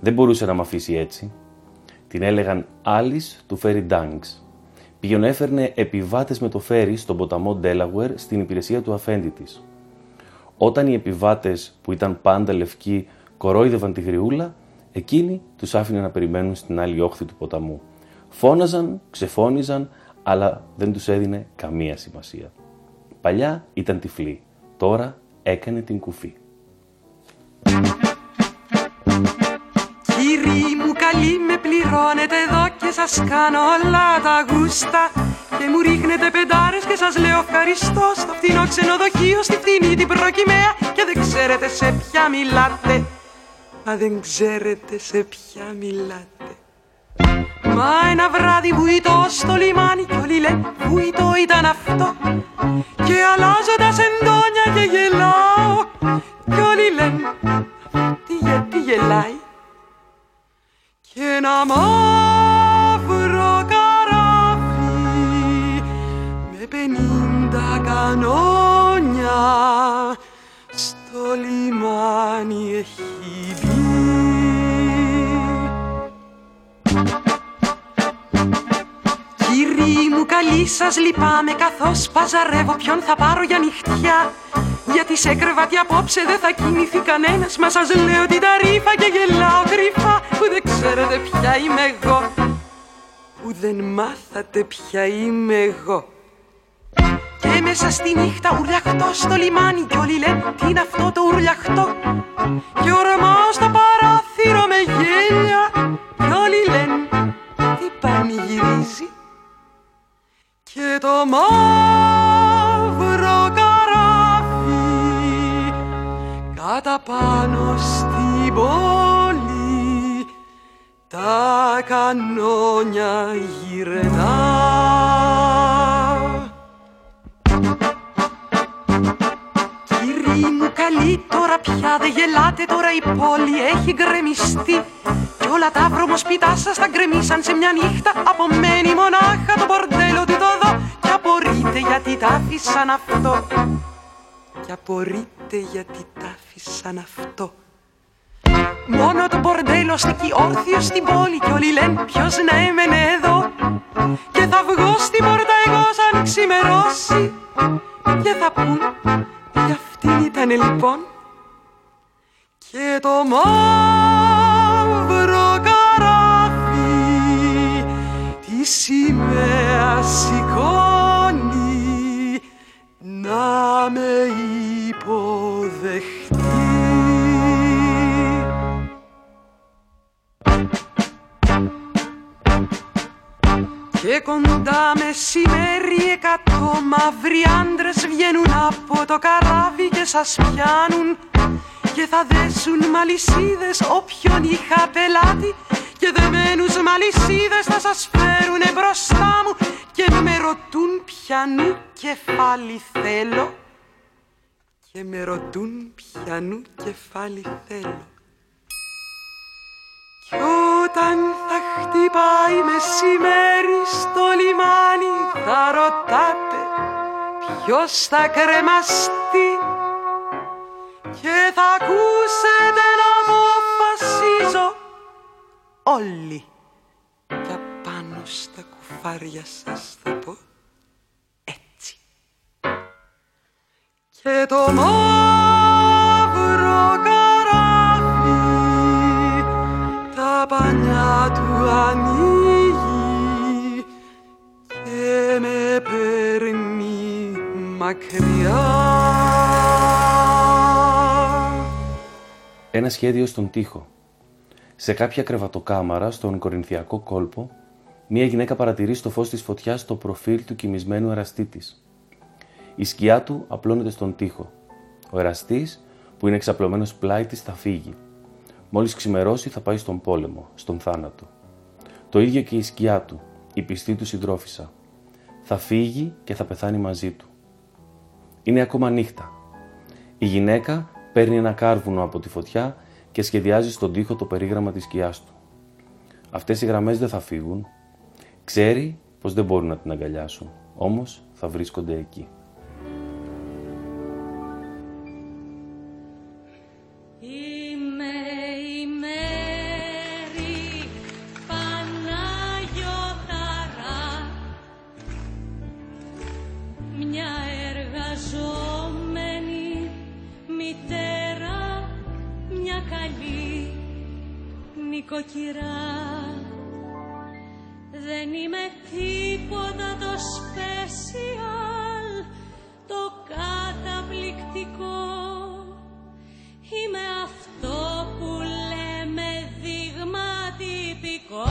«Δεν μπορούσε να μ' αφήσει έτσι». Την έλεγαν Alice του Ferry Dunks. Πήγαινε έφερνε επιβάτες με το φέρι στον ποταμό Delaware στην υπηρεσία του αφέντη της. Όταν οι επιβάτες που ήταν πάντα λευκοί κορόιδευαν τη γριούλα, εκείνη τους άφηνε να περιμένουν στην άλλη όχθη του ποταμού. Φώναζαν, ξεφώνιζαν, αλλά δεν τους έδινε καμία σημασία. Παλιά ήταν τυφλή, τώρα έκανε την κουφή. Κύριοι μου καλοί με πληρώνετε εδώ και σας κάνω όλα τα γούστα. Και μου ρίχνετε πεντάρες και σας λέω ευχαριστώ. Στο φθηνό ξενοδοχείο, στη φθηνή την προκυμαία. Και δεν ξέρετε σε ποια μιλάτε. Μα δεν ξέρετε σε ποια μιλάτε Μα ένα βράδυ βουητό στο λιμάνι κι όλοι λένε βουητό ήταν αυτό Και αλλάζοντας εντόνια και γελάω κι όλοι λένε τι, γε- τι γελάει και ένα μαύρο λυπάμαι καθώς παζαρεύω ποιον θα πάρω για νυχτιά. Γιατί σε κρεβάτι απόψε δεν θα κοιμηθεί κανένας. Μα σας λέω την ταρήφα και γελάω κρυφά Που δεν ξέρετε ποια είμαι εγώ. Που δεν μάθατε ποια είμαι εγώ. Και μέσα στη νύχτα ουρλιαχτό στο λιμάνι Κι όλοι λένε τι είναι αυτό το ουρλιαχτό; Και ορμάω στο παράθυρο με γέλια Κι όλοι λένε τι πανηγυρίζει Και το μαύρο καράβι Κάτα πάνω στην πόλη Τα κανόνια γυρνά μου καλή τώρα πια δεν γελάτε τώρα η πόλη έχει γκρεμιστεί. Κι όλα τα βρωμοσπιτά σας τα γκρεμίσαν σε μια νύχτα. Απομένει μονάχα το μπορτέλο του το δω. Κι απορείτε γιατί τα άφησαν αυτό. Κι απορείτε γιατί τα άφησαν αυτό. Μόνο το μπορντέλο στεκεί όρθιο στην πόλη. Κι όλοι λένε ποιος να έμενε εδώ. Και θα βγω στην πόρτα εγώ σαν ξημερώσει. Και θα πούν τι ήταν λοιπόν και το μαύρο καράβι της σημαίας σηκώνει να με υποδεχτεί. Και κοντά μεσημέρι εκατό μαύροι άντρες βγαίνουν από το καράβι και σας πιάνουν. Και θα δέσουν μαλισίδες όποιον είχα πελάτη. Και δεμένους μαλισίδες θα σας φέρουνε μπροστά μου. Και με ρωτούν πιανού κεφάλι θέλω. Και με ρωτούν πιανού κεφάλι θέλω κι όταν θα χτυπάει μεσημέρι στο λιμάνι θα ρωτάτε ποιος θα κρεμαστεί και θα ακούσετε να αποφασίζω όλοι. Και πάνω στα κουφάρια σας θα πω έτσι. Και το μόνο ανοίγει και με παίρνει μακριά. Ένα σχέδιο στον τοίχο. Σε κάποια κρεβατοκάμαρα στον Κορινθιακό κόλπο, μία γυναίκα παρατηρεί στο φως της φωτιάς το προφίλ του κοιμισμένου εραστή της. Η σκιά του απλώνεται στον τοίχο. Ο εραστής, που είναι εξαπλωμένος πλάι της, θα φύγει. Μόλις ξημερώσει θα πάει στον πόλεμο, στον θάνατο. Το ίδιο και η σκιά του, η πιστή του συντρόφισσα. Θα φύγει και θα πεθάνει μαζί του. Είναι ακόμα νύχτα. Η γυναίκα παίρνει ένα κάρβουνο από τη φωτιά και σχεδιάζει στον τοίχο το περίγραμμα της σκιάς του. Αυτές οι γραμμές δεν θα φύγουν. Ξέρει πως δεν μπορούν να την αγκαλιάσουν, όμως θα βρίσκονται εκεί. Νοικοκυρά. Δεν είμαι τίποτα το σπεσιάλ Το καταπληκτικό. Είμαι αυτό που λέμε δείγμα τυπικό.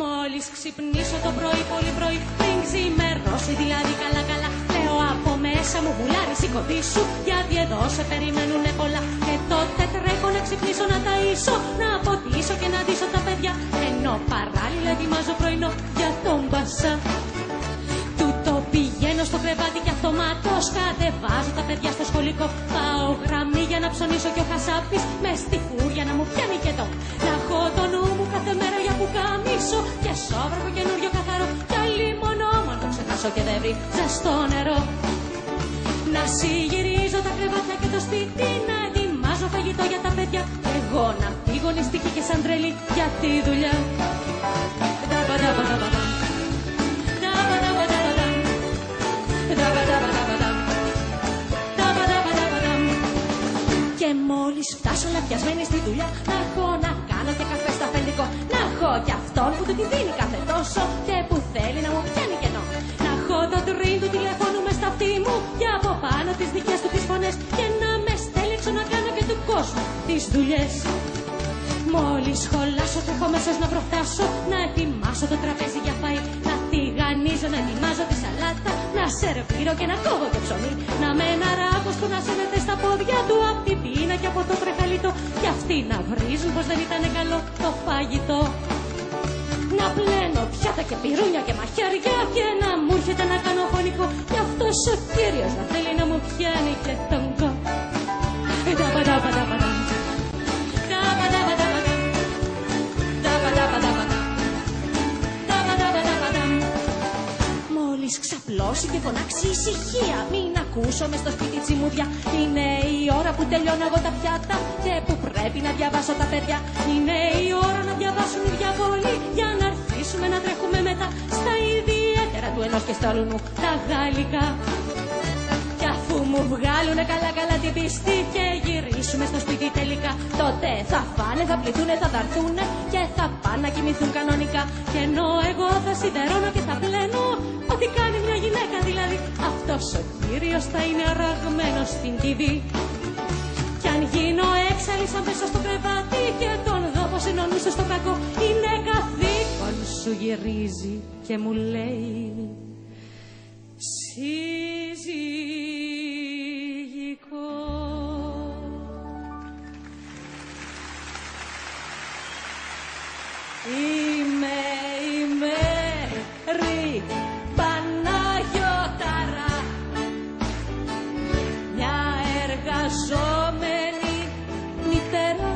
Μόλις ξυπνήσω το πρωί πολύ πρωί πριν ξημερώσει Δηλαδή καλά καλά. λέω από μέσα μου βουλάρι σηκωθεί σου Γιατί εδώ σε περιμένουνε πολλά. Και τότε τρέχω να ξυπνήσω να ταΐσω Να ποτίσω και να ντύσω τα παιδιά. Ενώ παράλληλα ετοιμάζω πρωινό για τον μπασά Τούτο πηγαίνω στο κρεβάτι και αυτομάτως κατεβάζω τα παιδιά στο σχολικό. Πάω γραμμή για να ψωνίσω και ο χασάπης με στη φούρια να μου πιάνει και το. Να έχω το νου μου κάθε μέρα για που καμίσω Και σόβρακο καινούριο καθαρό. Κι άλλη μονό Μα το ξεχάσω και δεν βρει πολύ ζεστό νερό. Να συγυρίζω τα κρεβάτια και το σπίτι, να ετοιμάζω φαγητό για τα παιδιά. Εγώ να φύγω νηστική και σαν τρελή για τη δουλειά. Και μόλις φτάσω λαπιασμένη στη δουλειά Να έχω να κάνω και καφέ στο αφεντικό Να έχω κι αυτόν που του τη δίνει κάθε τόσο Και που θέλει να μου τις δουλειές. Μόλις σχολάσω έχω μέσος να προφτάσω Να ετοιμάσω το τραπέζι για φαΐ. Να τηγανίζω, να ετοιμάζω τη σαλάτα Να σερβίρω και να κόβω το ψωμί. Να με ένα ράκος που να σένεται στα πόδια του Απ' την πείνα και από το τρεχαλίτο Κι αυτοί να βρίζουν πως δεν ήταν καλό το φαγητό. Να πλένω πιάτα και πυρούνια και μαχαίρια και να μου έρχεται να κάνω φωνικό και αυτός ο κύριος να θέλει να μου πιάνει και ξαπλώσει και φωνάξει ησυχία. Μην ακούσω μες στο σπίτι τσιμούδια Είναι η ώρα που τελειώνω εγώ τα πιάτα Και που πρέπει να διαβάσω τα παιδιά. Είναι η ώρα να διαβάσουν οι διαβόλοι Για να αρχίσουμε να τρέχουμε μετά Στα ιδιαίτερα του ενός και στόλου μου Τα γαλλικά. Κι αφού μου βγάλουνε καλά καλά την πίστη και γυρίσουμε στο σπίτι τελικά. Τότε θα φάνε, θα πληθούνε, θα δαρθούνε και θα πάνε να κοιμηθούν κανονικά. Και ενώ εγώ θα σιδερώνω και θα πλένω Ό,τι κάνει μια γυναίκα δηλαδή Αυτός ο κύριος θα είναι αραγμένος στην TV Κι αν γίνω έξαλλης σαν πέσω στο κρεβάτι Και τον δω πως ενώνουσε στο κακό Είναι καθήκον σου γυρίζει και μου λέει συζυγικό. Είμαι η Μέρη Παναγιώταρα. Μια εργαζόμενη μητέρα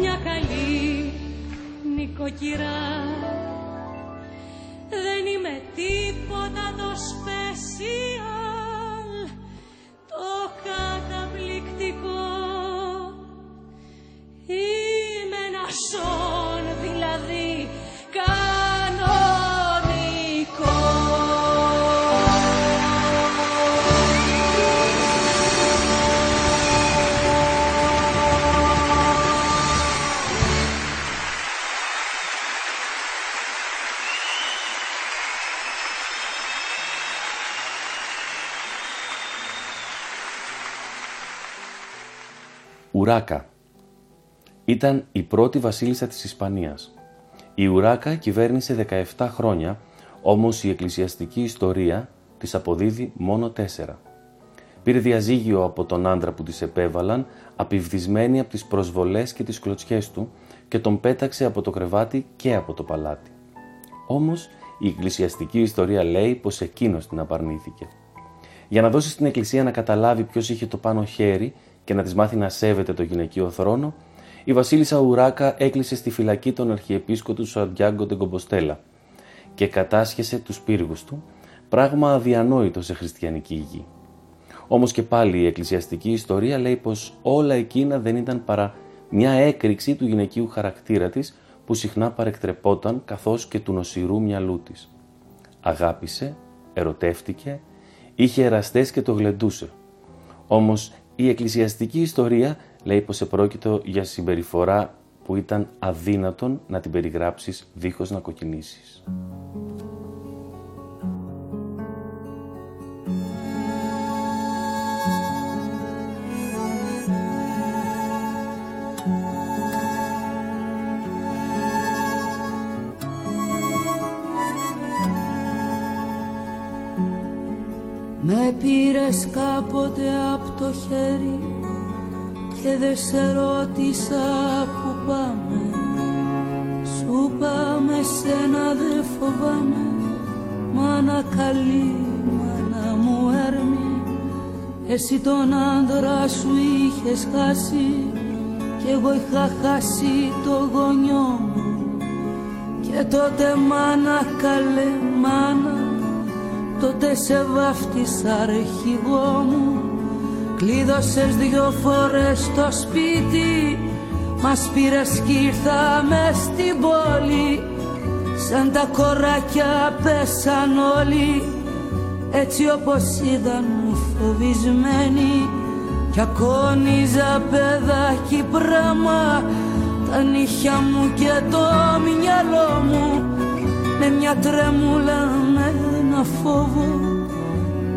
Μια καλή νοικοκυρά. Δεν είμαι τίποτα το special Το καταπληκτικό. Είμαι ένα σον Ουράκα ήταν η πρώτη βασίλισσα της Ισπανίας. Η Ουράκα κυβέρνησε 17 χρόνια, όμως η εκκλησιαστική ιστορία της αποδίδει μόνο 4. Πήρε διαζύγιο από τον άντρα που της επέβαλαν, απειβδισμένη από τις προσβολές και τις κλωτσιές του και τον πέταξε από το κρεβάτι και από το παλάτι. Όμως η εκκλησιαστική ιστορία λέει πως εκείνος την απαρνήθηκε. Για να δώσει στην εκκλησία να καταλάβει ποιος είχε το πάνω χέρι και να της μάθει να σέβεται το γυναικείο θρόνο, η βασίλισσα Ουράκα έκλεισε στη φυλακή τον αρχιεπίσκοτο Σαντιάγκο Τεγκομποστέλα και κατάσχεσε τους πύργους του, πράγμα αδιανόητο σε χριστιανική γη. Όμως και πάλι η εκκλησιαστική ιστορία λέει πως όλα εκείνα δεν ήταν παρά μια έκρηξη του γυναικείου χαρακτήρα της που συχνά παρεκτρεπόταν καθώς και του νοσηρού μυαλού της. Αγάπησε, ερωτεύτηκε, είχε εραστές και το γλεντούσε. Όμως η εκκλησιαστική ιστορία λέει πως επρόκειτο για συμπεριφορά που ήταν αδύνατον να την περιγράψεις δίχως να κοκκινήσεις. Με πήρες κάποτε από το χέρι και δεν σε ρώτησα που πάμε. Σου πάμε σένα δεν φοβάμαι Μάνα καλή, μάνα μου έρμη. Εσύ τον άντρα σου είχες χάσει Κι εγώ είχα χάσει το γονιό μου. Και τότε μάνα καλέ μάνα τότε σε βάφτισα αρχηγό μου Κλείδωσες δυο φορές το σπίτι Μας πήρες κι ήρθαμε στην πόλη Σαν τα κοράκια πέσαν όλοι Έτσι όπως ήταν φοβισμένοι Κι ακόνιζα παιδάκι πράγμα Τα νύχια μου και το μυαλό μου Με μια τρέμουλα με ένα φόβο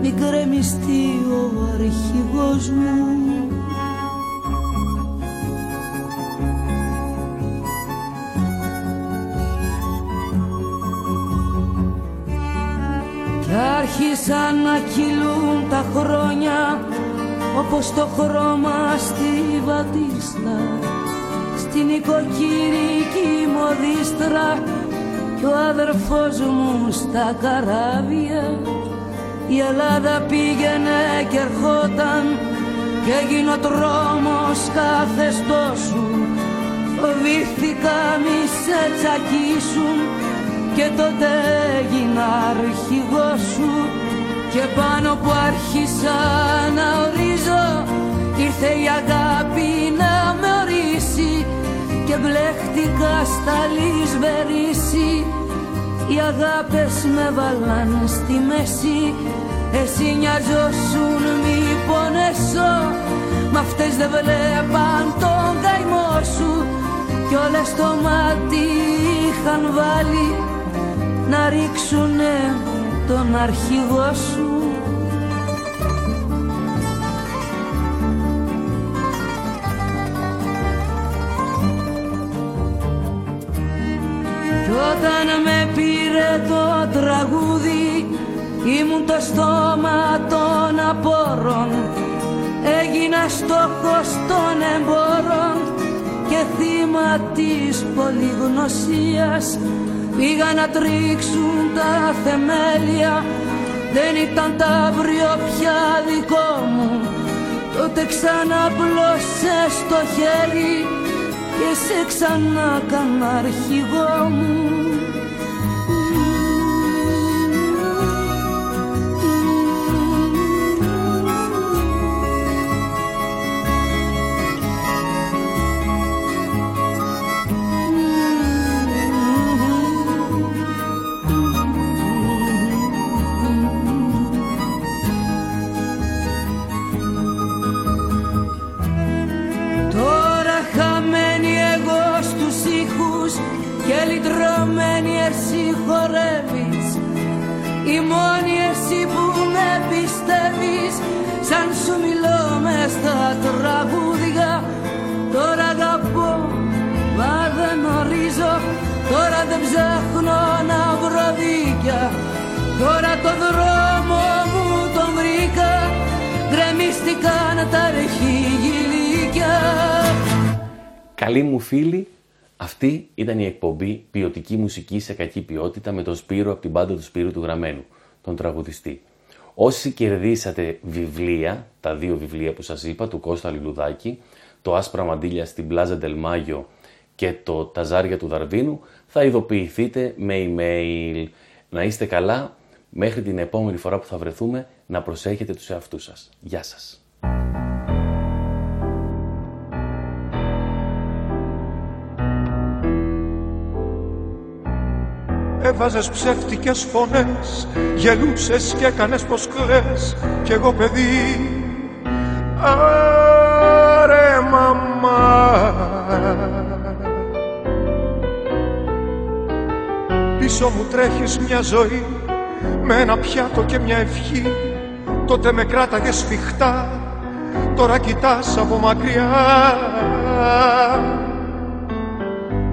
Μην κρεμιστεί ο αρχηγός μου. Άρχισαν να κυλούν τα χρόνια όπως το χρώμα στη βατίστα. Στην οικοκυρική μοδίστρα και ο αδερφός μου στα καράβια η Ελλάδα πήγαινε και ερχόταν και έγινε ο τρόμος καθεστώσου φοβήθηκα μη σε τσακίσουν και τότε έγινα αρχηγός σου. Και πάνω που άρχισα να ορίζω ήρθε η αγάπη να με ορίσει και μπλέχτηκα στα λησβερίσι οι αγάπες με βάλαν στη μέση. Εσύ νοιαζόσουν μη πονέσω Μ' αυτές δεν βλέπαν τον καημό σου. Κι όλες το μάτι είχαν βάλει να ρίξουνε τον αρχηγό σου όταν με πήρε το τραγούδι ήμουν το στόμα των απόρων έγινα στόχος των εμπόρων και θύμα της πολυγνωσίας. Πήγα να τρίξουν τα θεμέλια Δεν ήταν τα αύριο πια δικό μου. Τότε ξανά πλώσες το χέρι Και σε ξανά κάνα αρχηγό μου Γκρεμίστηκαν τα αρχηγηλίκια Καλή μου φίλη, αυτή ήταν η εκπομπή Ποιοτική μουσική σε κακή ποιότητα με τον Σπύρο από την πάντα του Σπύρου του Γραμμένου, τον τραγουδιστή. Όσοι κερδίσατε βιβλία, τα δύο βιβλία που σας είπα, του Κώστα Λιλουδάκη, το Άσπρα Μαντήλια στην Πλάζα Ντελμάγιο και το Ταζάρια του Δαρβίνου, θα ειδοποιηθείτε με email. Να είστε καλά, μέχρι την επόμενη φορά που θα βρεθούμε, να προσέχετε τους εαυτούς σας. Γεια σας. Έβαζες ψεύτικες φωνές Γελούσες και έκανες πως κλαις Κι εγώ παιδί Άρε μαμά. Πίσω μου τρέχεις μια ζωή Με ένα πιάτο και μια ευχή. Τότε με κράταγες σφιχτά Τώρα κοιτάς από μακριά.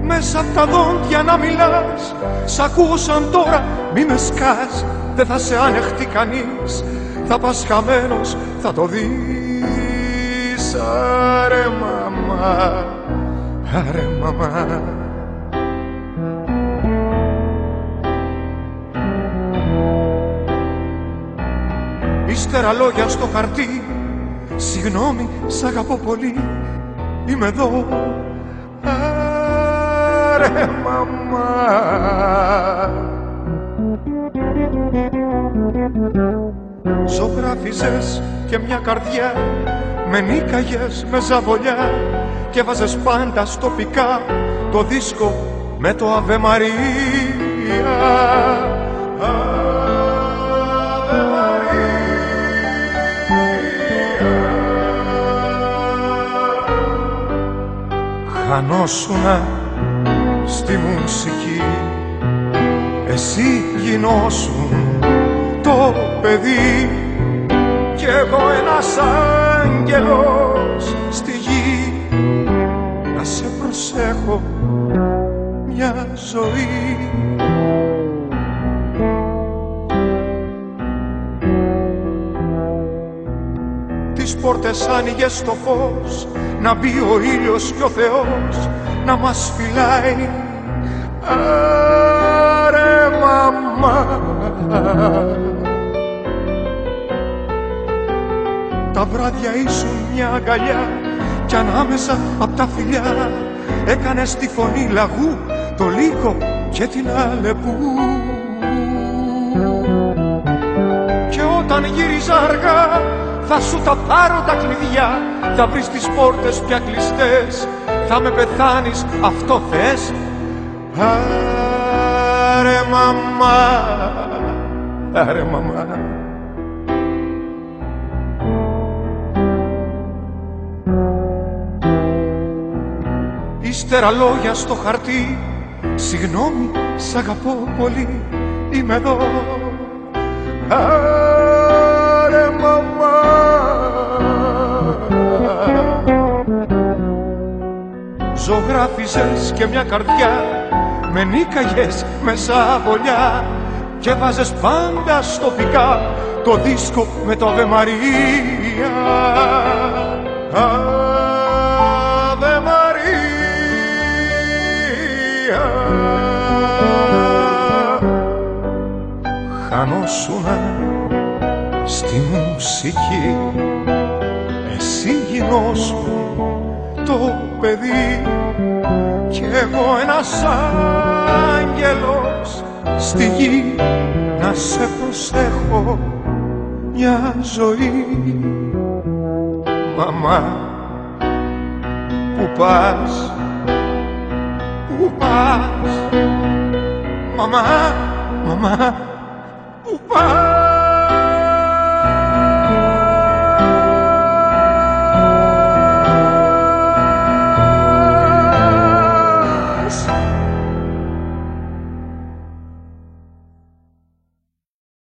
Μέσα απ' τα δόντια να μιλάς Σ' ακούσαν τώρα μη με σκάς Δεν θα σε ανεχτεί κανείς. Θα πας χαμένος θα το δεις. Άρε μαμά Άρε μαμά. Ύστερα λόγια στο χαρτί Συγγνώμη, σ' αγαπώ πολύ. Είμαι εδώ. Ρε μαμά. Ζωγράφιζες και μια καρδιά με νίκαγες με ζαβολιά και βάζες πάντα στο πικά το δίσκο με το Αβε Μαρία. Χανόσουνα στη μουσική. Εσύ γινώσουν το παιδί κι εγώ ένας άγγελος στη γη. Να σε προσέχω μια ζωή. Τις πόρτες άνοιγες στο φως να μπει ο ήλιος και ο Θεός να μας φυλάει. Άρε μαμά. Τα βράδια ήσουν μια αγκαλιά κι ανάμεσα απ' τα φιλιά έκανες τη φωνή λαγού το λύκο και την αλεπού. Και όταν γύριζα αργά θα σου τα πάρω τα κλειδιά θα βρεις τις πόρτες πια κλειστές θα με πεθάνεις αυτό θες. Άρε μαμά Άρε μαμά. Ύστερα λόγια στο χαρτί Συγγνώμη, σ' αγαπώ πολύ Είμαι εδώ Ζωγράφιζες και μια καρδιά Με νίκαγες με σαβολιά Και βάζες πάντα στο πικά Το δίσκο με το Αβε Μαρία Αβε Μαρία Χανόσουνα στη μουσική Εσύ γινώσου το παιδί κι εγώ ένας άγγελος στη γη να σε προσέχω μια ζωή. Μαμά που πας που πας. Μαμά, μαμά. που πας